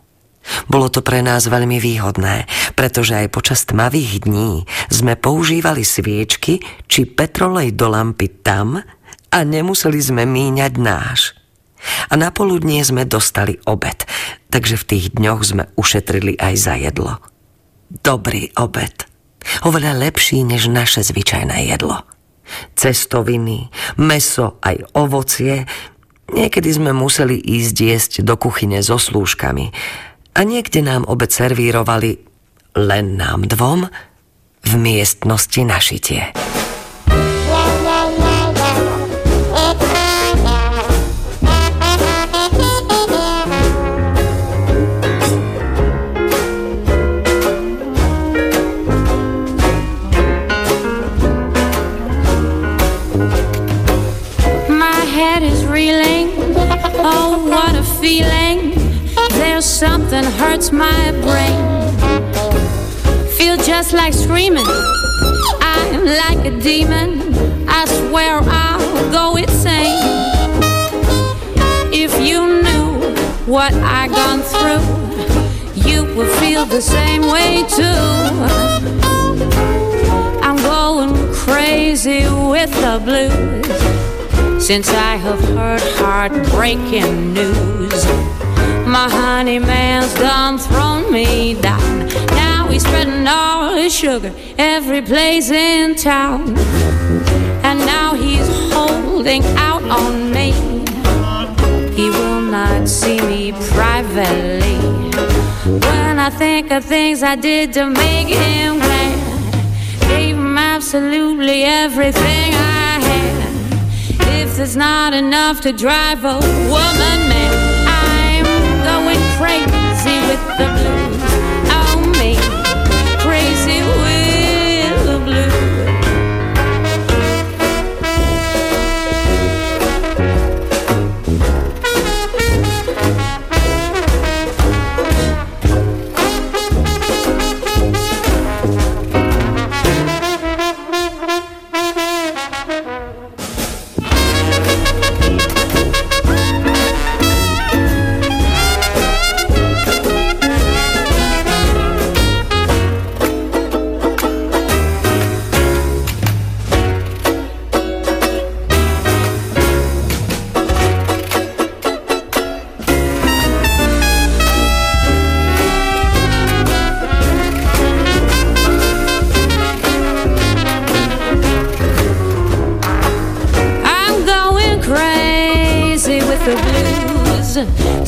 Bolo to pre nás veľmi výhodné, pretože aj počas tmavých dní sme používali sviečky či petrolej do lampy tam a nemuseli sme míňať náš. A na poludnie sme dostali obed, takže v tých dňoch sme ušetrili aj za jedlo dobrý obed. Oveľa lepší než naše zvyčajné jedlo. Cestoviny, meso aj ovocie. Niekedy sme museli ísť jesť do kuchyne so slúžkami. A niekde nám obed servírovali len nám dvom v miestnosti našitie. Hurts my brain. Feel just like screaming. I'm like a demon. I swear I'll go insane. If you knew what I've gone through, you would feel the same way too. I'm going crazy with the blues since I have heard heartbreaking news. My honey man's done thrown me down. Now he's spreading all his sugar every place in town. And now he's holding out on me. He will not see me privately. When I think of things I did to make him glad, gave him absolutely everything I had. If there's not enough to drive a woman mad the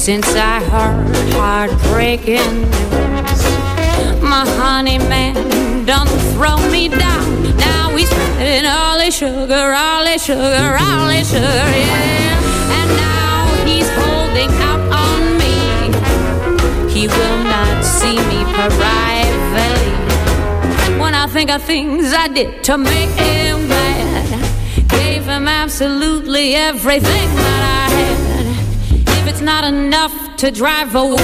since I heard heartbreaking news. My honey man done throw me down. Now he's spending all his sugar, all his sugar, all his sugar, yeah. And now he's holding out on me. He will not see me privately. When I think of things I did to make him mad, gave him absolutely everything that I had. It's not enough to drive a woman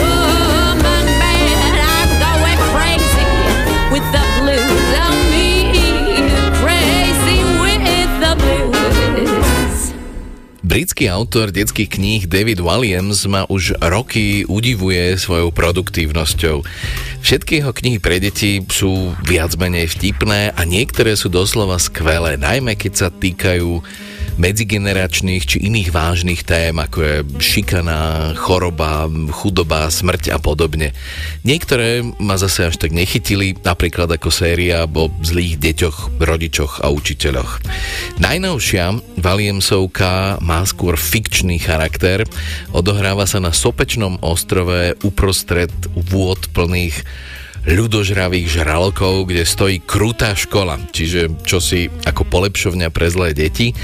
mad, I'm going crazy with the blues. I'm me crazy with the blues. Britský autor detských kníh David Williams ma už roky udivuje svojou produktívnosťou. Všetky jeho knihy pre deti sú viac menej vtipné a niektoré sú doslova skvelé, najmä keď sa týkajú medzigeneračných či iných vážnych tém, ako je šikana, choroba, chudoba, smrť a podobne. Niektoré ma zase až tak nechytili, napríklad ako séria o zlých deťoch, rodičoch a učiteľoch. Najnovšia Williamsovka má skôr fikčný charakter, odohráva sa na sopečnom ostrove uprostred vôd plných ľudožravých žralkov, kde stojí krutá škola, čiže čosi ako polepšovňa pre zlé deti.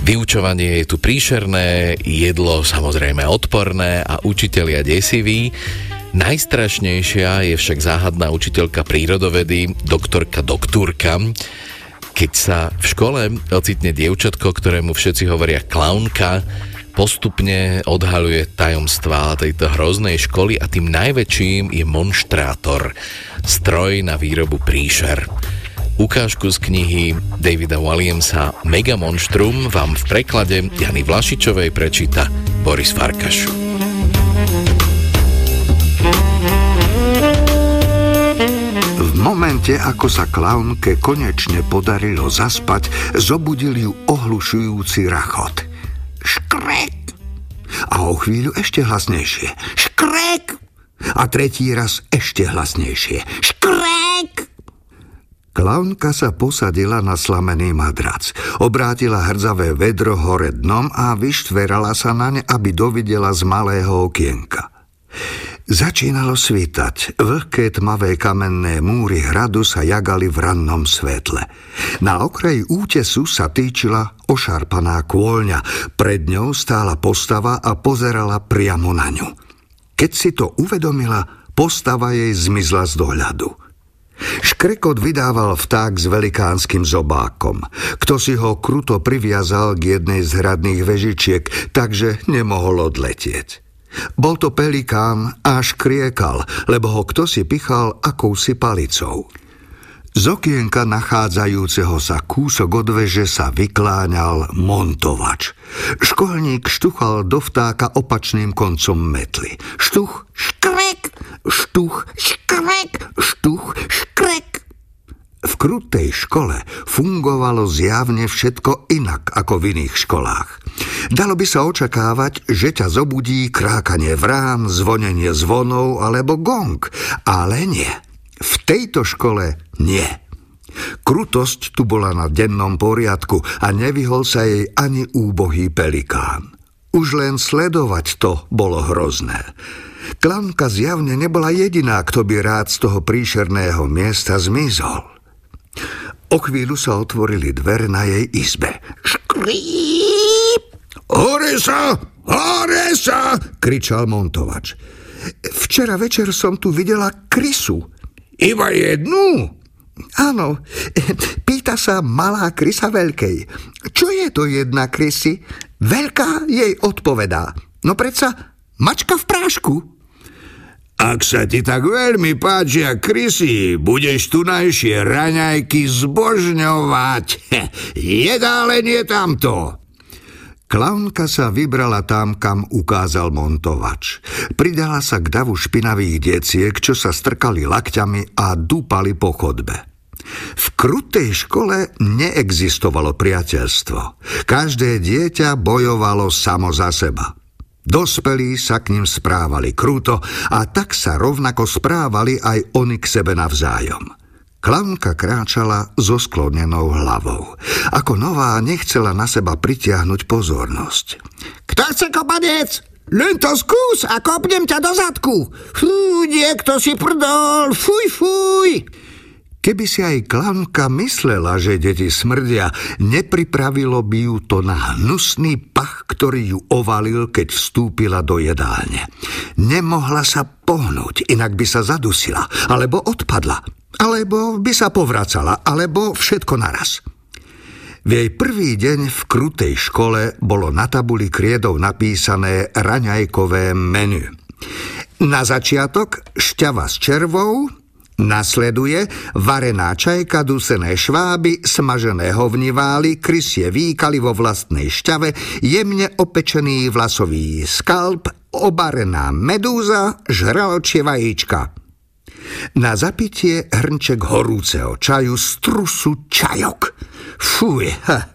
Vyučovanie je tu príšerné, jedlo samozrejme odporné a učitelia desiví. Najstrašnejšia je však záhadná učiteľka prírodovedy, doktorka doktúrka, keď sa v škole ocitne dievčatko, ktorému všetci hovoria klaunka, postupne odhaľuje tajomstvá tejto hroznej školy a tým najväčším je monštrátor, stroj na výrobu príšer. Ukážku z knihy Davida Williamsa Mega Monstrum vám v preklade Jany Vlašičovej prečíta Boris Farkaš. V momente, ako sa klaunke konečne podarilo zaspať, zobudil ju ohlušujúci rachot. Škrek! A o chvíľu ešte hlasnejšie. Škrek! A tretí raz ešte hlasnejšie. Škrek! Klaunka sa posadila na slamený madrac, obrátila hrzavé vedro hore dnom a vyštverala sa na ne, aby dovidela z malého okienka. Začínalo svítať. Vlhké tmavé kamenné múry hradu sa jagali v rannom svetle. Na okraji útesu sa týčila ošarpaná kôľňa. Pred ňou stála postava a pozerala priamo na ňu. Keď si to uvedomila, postava jej zmizla z dohľadu. Škrekot vydával vták s velikánskym zobákom. Kto si ho kruto priviazal k jednej z hradných vežičiek, takže nemohol odletieť. Bol to pelikán až kriekal, lebo ho kto si pichal akousi palicou. Z okienka nachádzajúceho sa kúsok od veže sa vykláňal montovač. Školník štuchal do vtáka opačným koncom metly. Štuch, škrek, štuch, škrek, štuch, škrek. V krutej škole fungovalo zjavne všetko inak ako v iných školách. Dalo by sa očakávať, že ťa zobudí krákanie vrán, zvonenie zvonov alebo gong, ale nie. V tejto škole nie. Krutosť tu bola na dennom poriadku a nevyhol sa jej ani úbohý pelikán. Už len sledovať to bolo hrozné. Klanka zjavne nebola jediná, kto by rád z toho príšerného miesta zmizol. O chvíľu sa otvorili dvere na jej izbe. Škríp! Hore sa! Hore sa! kričal montovač. Včera večer som tu videla krysu. Iba jednu? Áno, pýta sa malá krysa veľkej. Čo je to jedna krysy? Veľká jej odpovedá. No predsa, mačka v prášku. Ak sa ti tak veľmi páčia krysy, budeš tunajšie raňajky zbožňovať. Jedálen je tamto. Klaunka sa vybrala tam, kam ukázal montovač. Pridala sa k davu špinavých deciek, čo sa strkali lakťami a dúpali po chodbe. V krutej škole neexistovalo priateľstvo. Každé dieťa bojovalo samo za seba. Dospelí sa k ním správali kruto a tak sa rovnako správali aj oni k sebe navzájom. Klaunka kráčala so sklonenou hlavou. Ako nová nechcela na seba pritiahnuť pozornosť. Kto chce kopanec? Len to skús a kopnem ťa do zadku. Fú, niekto si prdol, fuj, fuj. Keby si aj klamka myslela, že deti smrdia, nepripravilo by ju to na hnusný pach, ktorý ju ovalil, keď vstúpila do jedálne. Nemohla sa pohnúť, inak by sa zadusila, alebo odpadla, alebo by sa povracala, alebo všetko naraz. V jej prvý deň v krutej škole bolo na tabuli kriedov napísané raňajkové menu. Na začiatok šťava s červou, Nasleduje varená čajka, dusené šváby, smažené hovnivály, krysie výkaly vo vlastnej šťave, jemne opečený vlasový skalp, obarená medúza, žraločie vajíčka. Na zapitie hrnček horúceho čaju z trusu čajok. Fuj, ha,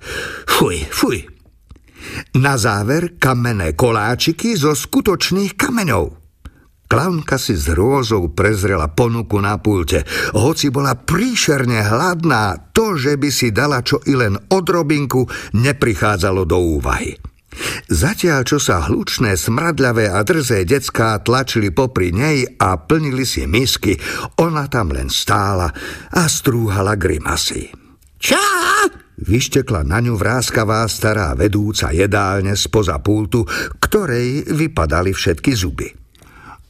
fuj, fuj. Na záver kamenné koláčiky zo skutočných kameňov. Klaunka si s hrôzou prezrela ponuku na pulte. Hoci bola príšerne hladná, to, že by si dala čo i len odrobinku, neprichádzalo do úvahy. Zatiaľ, čo sa hlučné, smradľavé a drzé decká tlačili popri nej a plnili si misky, ona tam len stála a strúhala grimasy. Čá! Vyštekla na ňu vráskavá stará vedúca jedálne spoza pultu, ktorej vypadali všetky zuby.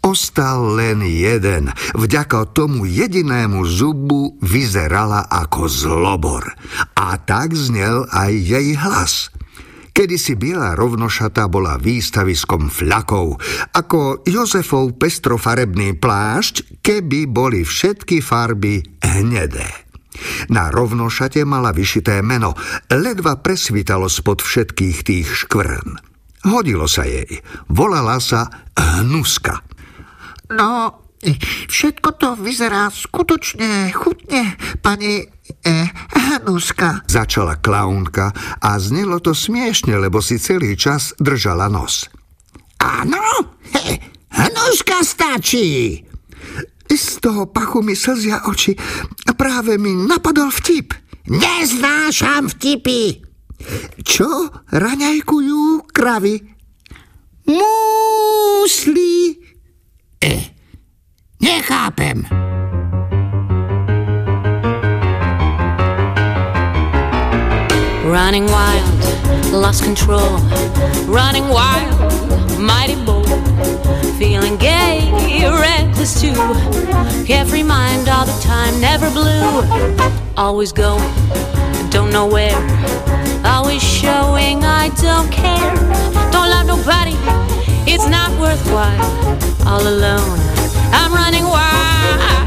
Ostal len jeden. Vďaka tomu jedinému zubu vyzerala ako zlobor. A tak znel aj jej hlas. Kedysi biela rovnošata bola výstaviskom fľakov, ako Jozefov pestrofarebný plášť, keby boli všetky farby hnedé. Na rovnošate mala vyšité meno, ledva presvítalo spod všetkých tých škvrn. Hodilo sa jej. Volala sa Hnuska. No, všetko to vyzerá skutočne chutne, pani e, Hanuska. Začala klaunka a znelo to smiešne, lebo si celý čas držala nos. Áno, he, Hanuska stačí. Z toho pachu mi slzia oči práve mi napadol vtip. Neznášam vtipy. Čo raňajkujú kravy? Musli. E, nechápem. Running wild, lost control. Running wild, mighty bold. Feeling gay, reckless too. Carefree mind all the time, never blue. Always going, don't know where. Always showing I don't care. Don't love nobody it's not worthwhile. All alone, I'm running wild.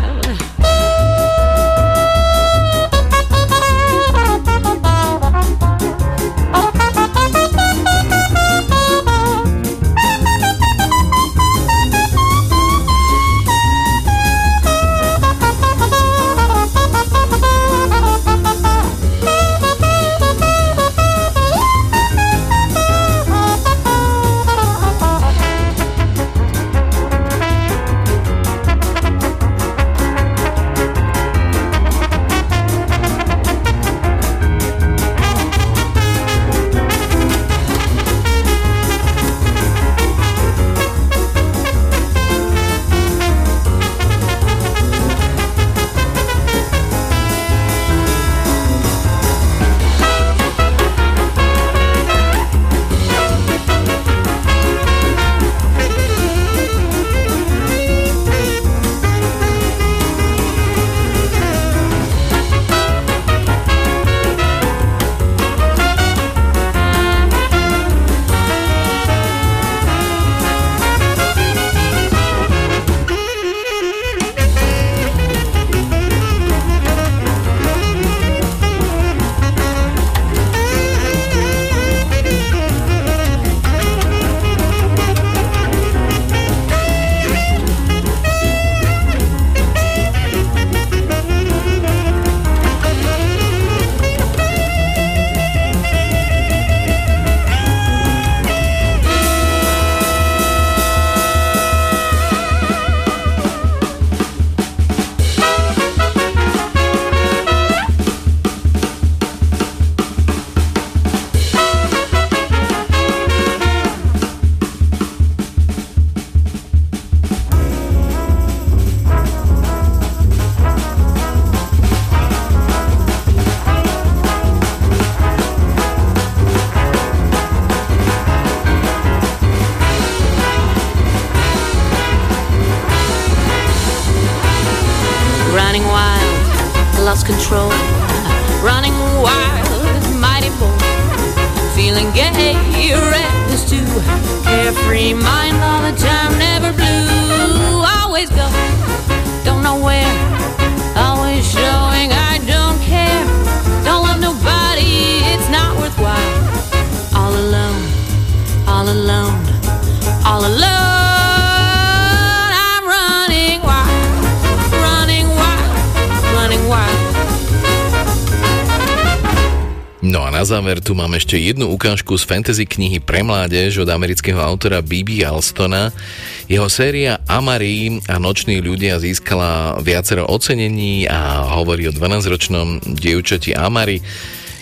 Záver tu mám ešte jednu ukážku z fantasy knihy pre mládež od amerického autora B.B. Alstona. Jeho séria Amari a Noční ľudia získala viacero ocenení a hovorí o 12-ročnom dievčati Amari,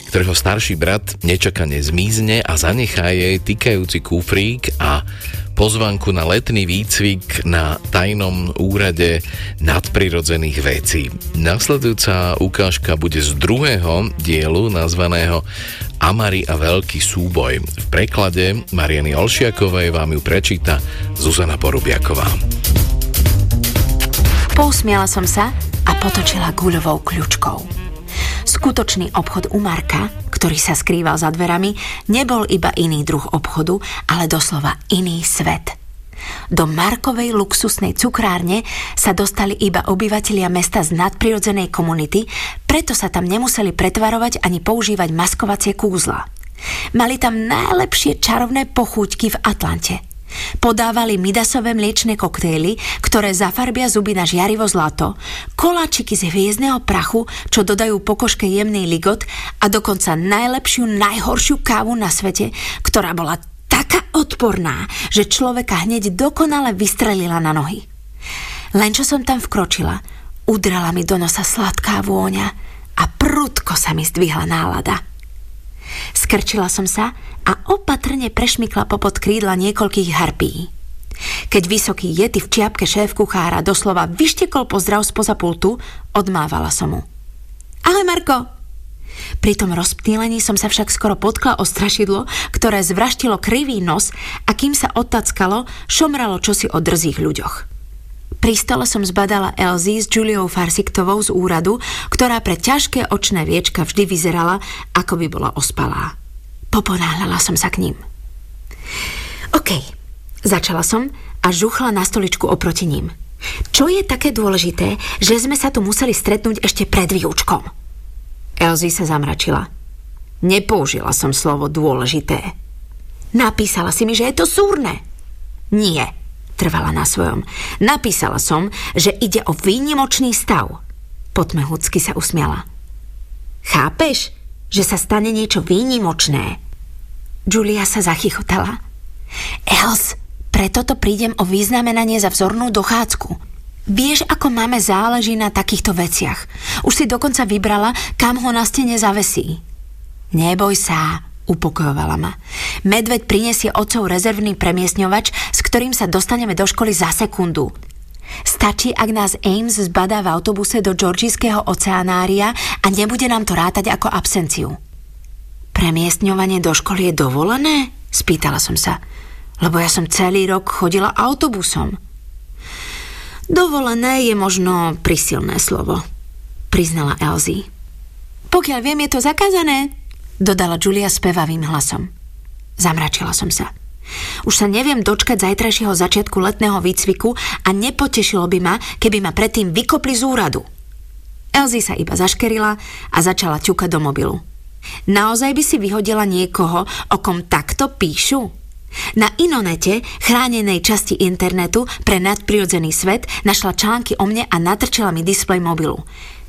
ktorého starší brat nečakane zmizne a zanechá jej týkajúci kufrík pozvanku na letný výcvik na tajnom úrade nadprirodzených vecí. Nasledujúca ukážka bude z druhého dielu nazvaného Amari a veľký súboj. V preklade Mariany Olšiakovej vám ju prečíta Zuzana Porubiaková. Pousmiala som sa a potočila guľovou kľučkou. Skutočný obchod u Marka, ktorý sa skrýval za dverami, nebol iba iný druh obchodu, ale doslova iný svet. Do Markovej luxusnej cukrárne sa dostali iba obyvatelia mesta z nadprirodzenej komunity, preto sa tam nemuseli pretvarovať ani používať maskovacie kúzla. Mali tam najlepšie čarovné pochúťky v Atlante – Podávali midasové mliečne koktejly, ktoré zafarbia zuby na žiarivo zlato, koláčiky z hviezdneho prachu, čo dodajú pokožke jemný ligot a dokonca najlepšiu, najhoršiu kávu na svete, ktorá bola taká odporná, že človeka hneď dokonale vystrelila na nohy. Len čo som tam vkročila, udrala mi do nosa sladká vôňa a prudko sa mi zdvihla nálada. Skrčila som sa a opatrne prešmykla popod krídla niekoľkých harpí. Keď vysoký jety v čiapke šéf kuchára doslova vyštekol pozdrav spoza pultu, odmávala som mu. Ahoj Marko! Pri tom rozptýlení som sa však skoro potkla o strašidlo, ktoré zvraštilo krivý nos a kým sa odtackalo, šomralo čosi o drzých ľuďoch. Pri stole som zbadala Elzy s Juliou Farsiktovou z úradu, ktorá pre ťažké očné viečka vždy vyzerala, ako by bola ospalá. Poponáhľala som sa k ním. OK, začala som a žuchla na stoličku oproti ním. Čo je také dôležité, že sme sa tu museli stretnúť ešte pred výučkom? Elzy sa zamračila. Nepoužila som slovo dôležité. Napísala si mi, že je to súrne. Nie, trvala na svojom. Napísala som, že ide o výnimočný stav. Potmehúcky sa usmiala. Chápeš, že sa stane niečo výnimočné? Julia sa zachychotala. Els, preto to prídem o významenanie za vzornú dochádzku. Vieš, ako máme záleží na takýchto veciach. Už si dokonca vybrala, kam ho na stene zavesí. Neboj sa, upokojovala ma. Medveď prinesie otcov rezervný premiesňovač, s ktorým sa dostaneme do školy za sekundu. Stačí, ak nás Ames zbadá v autobuse do Georgijského oceánária a nebude nám to rátať ako absenciu. Premiestňovanie do školy je dovolené? Spýtala som sa, lebo ja som celý rok chodila autobusom. Dovolené je možno prisilné slovo, priznala Elzy. Pokiaľ viem, je to zakázané, dodala Julia spevavým hlasom. Zamračila som sa. Už sa neviem dočkať zajtrajšieho začiatku letného výcviku a nepotešilo by ma, keby ma predtým vykopli z úradu. Elzy sa iba zaškerila a začala ťukať do mobilu. Naozaj by si vyhodila niekoho, o kom takto píšu? Na Inonete, chránenej časti internetu pre nadprirodzený svet, našla články o mne a natrčila mi displej mobilu.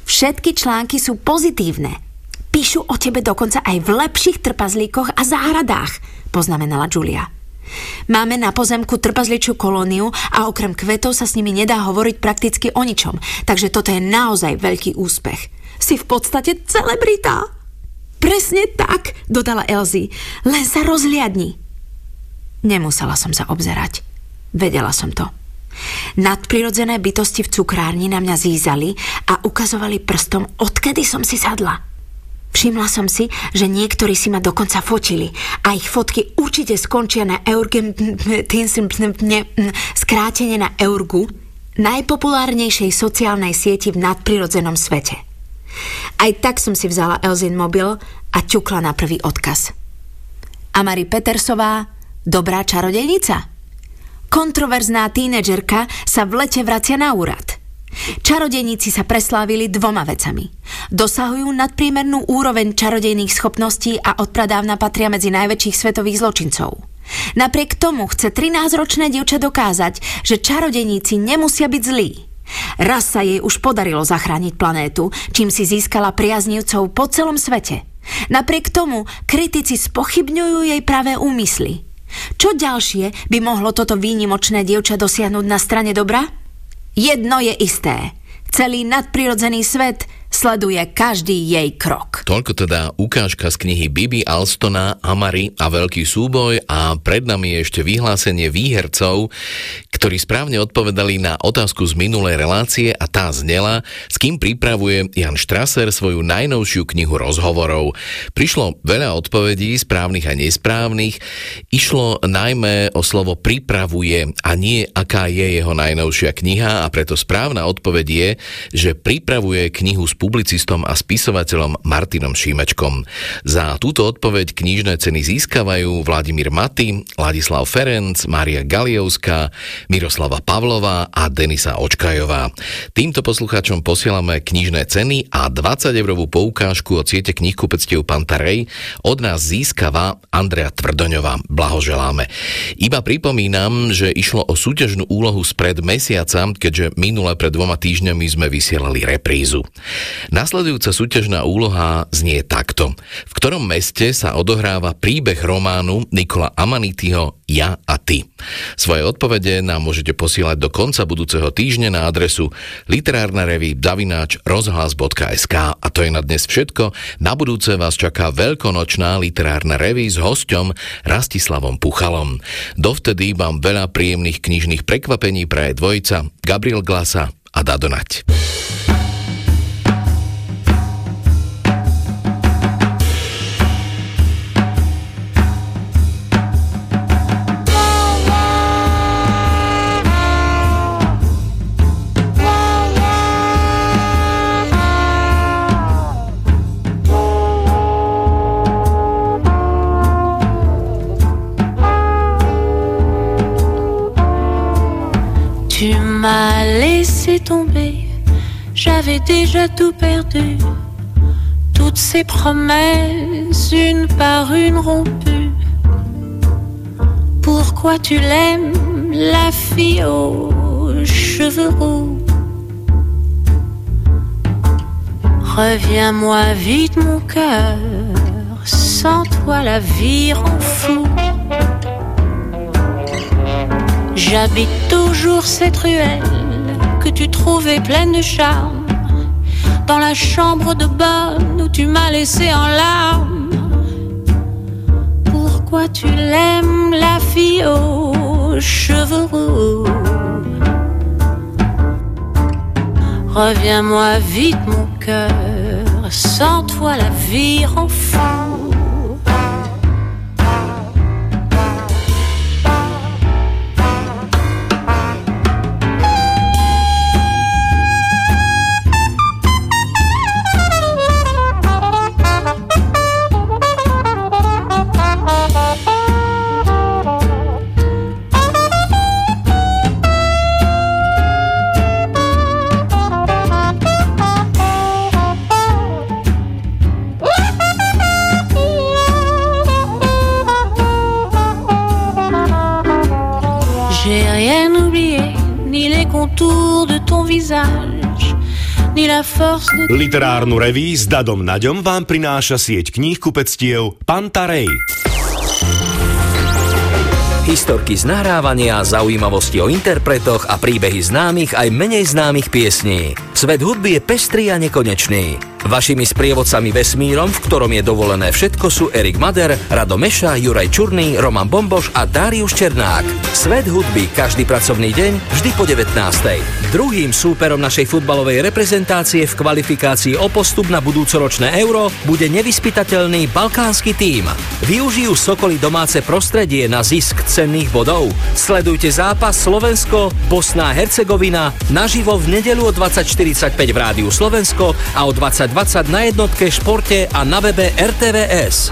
Všetky články sú pozitívne – Píšu o tebe dokonca aj v lepších trpazlíkoch a záhradách, poznamenala Julia. Máme na pozemku trpazličiu kolóniu a okrem kvetov sa s nimi nedá hovoriť prakticky o ničom, takže toto je naozaj veľký úspech. Si v podstate celebrita. Presne tak, dodala Elzy. Len sa rozliadni. Nemusela som sa obzerať. Vedela som to. Nadprirodzené bytosti v cukrárni na mňa zízali a ukazovali prstom, odkedy som si sadla. Všimla som si, že niektorí si ma dokonca fotili a ich fotky určite skončia na Eurgen, skrátene na Eurgu, najpopulárnejšej sociálnej sieti v nadprirodzenom svete. Aj tak som si vzala Elzin mobil a ťukla na prvý odkaz. Amari Petersová, dobrá čarodejnica? Kontroverzná tínedžerka sa v lete vracia na úrad. Čarodejníci sa preslávili dvoma vecami. Dosahujú nadpriemernú úroveň čarodejných schopností a odpradávna patria medzi najväčších svetových zločincov. Napriek tomu chce 13-ročné dievča dokázať, že čarodejníci nemusia byť zlí. Raz sa jej už podarilo zachrániť planétu, čím si získala priaznivcov po celom svete. Napriek tomu kritici spochybňujú jej pravé úmysly. Čo ďalšie by mohlo toto výnimočné dievča dosiahnuť na strane dobra? Jedno je isté. Celý nadprirodzený svet sleduje každý jej krok. Toľko teda ukážka z knihy Bibi Alstona, Amary a Veľký súboj a pred nami je ešte vyhlásenie výhercov, ktorí správne odpovedali na otázku z minulej relácie a tá znela, s kým pripravuje Jan Štraser svoju najnovšiu knihu rozhovorov. Prišlo veľa odpovedí, správnych a nesprávnych. Išlo najmä o slovo pripravuje a nie aká je jeho najnovšia kniha a preto správna odpoveď je, že pripravuje knihu s publicistom a spisovateľom Martinom Šímečkom. Za túto odpoveď knižné ceny získavajú Vladimír Maty, Ladislav Ferenc, Mária Galievská, Miroslava Pavlová a Denisa Očkajová. Týmto poslucháčom posielame knižné ceny a 20 eurovú poukážku od siete knihkupectiev Pantarej od nás získava Andrea Tvrdoňová. Blahoželáme. Iba pripomínam, že išlo o súťažnú úlohu spred mesiaca, keďže minule pred dvoma týždňami sme vysielali reprízu. Nasledujúca súťažná úloha znie takto. V ktorom meste sa odohráva príbeh románu Nikola Amanitiho Ja a ty? Svoje odpovede nám môžete posielať do konca budúceho týždňa na adresu literárna revy zavináč rozhlas.sk a to je na dnes všetko. Na budúce vás čaká veľkonočná literárna revy s hosťom Rastislavom Puchalom. Dovtedy vám veľa príjemných knižných prekvapení praje dvojica Gabriel Glasa a Dadonať. J'avais déjà tout perdu. Toutes ces promesses, une par une rompues. Pourquoi tu l'aimes, la fille aux cheveux roux? Reviens-moi vite, mon cœur, sans toi la vie rend fou. J'habite toujours cette ruelle que tu trouvais pleine de charme. Dans la chambre de bonne où tu m'as laissé en larmes. Pourquoi tu l'aimes, la fille aux cheveux roux? Reviens-moi vite, mon cœur, sans toi la vie rend Literárnu reví s Dadom Naďom vám prináša sieť kníh kupectiev Pantarej. Historky z nahrávania, zaujímavosti o interpretoch a príbehy známych aj menej známych piesní. Svet hudby je pestrý a nekonečný. Vašimi sprievodcami vesmírom, v ktorom je dovolené všetko, sú Erik Mader, Rado Meša, Juraj Čurný, Roman Bomboš a Darius Černák. Svet hudby každý pracovný deň, vždy po 19. Druhým súperom našej futbalovej reprezentácie v kvalifikácii o postup na budúcoročné euro bude nevyspytateľný balkánsky tím. Využijú Sokoli domáce prostredie na zisk cenných bodov. Sledujte zápas Slovensko, Bosná Hercegovina naživo v nedelu o 20.45 v Rádiu Slovensko a o 20 2020 na jednotke, športe a na webe RTVS.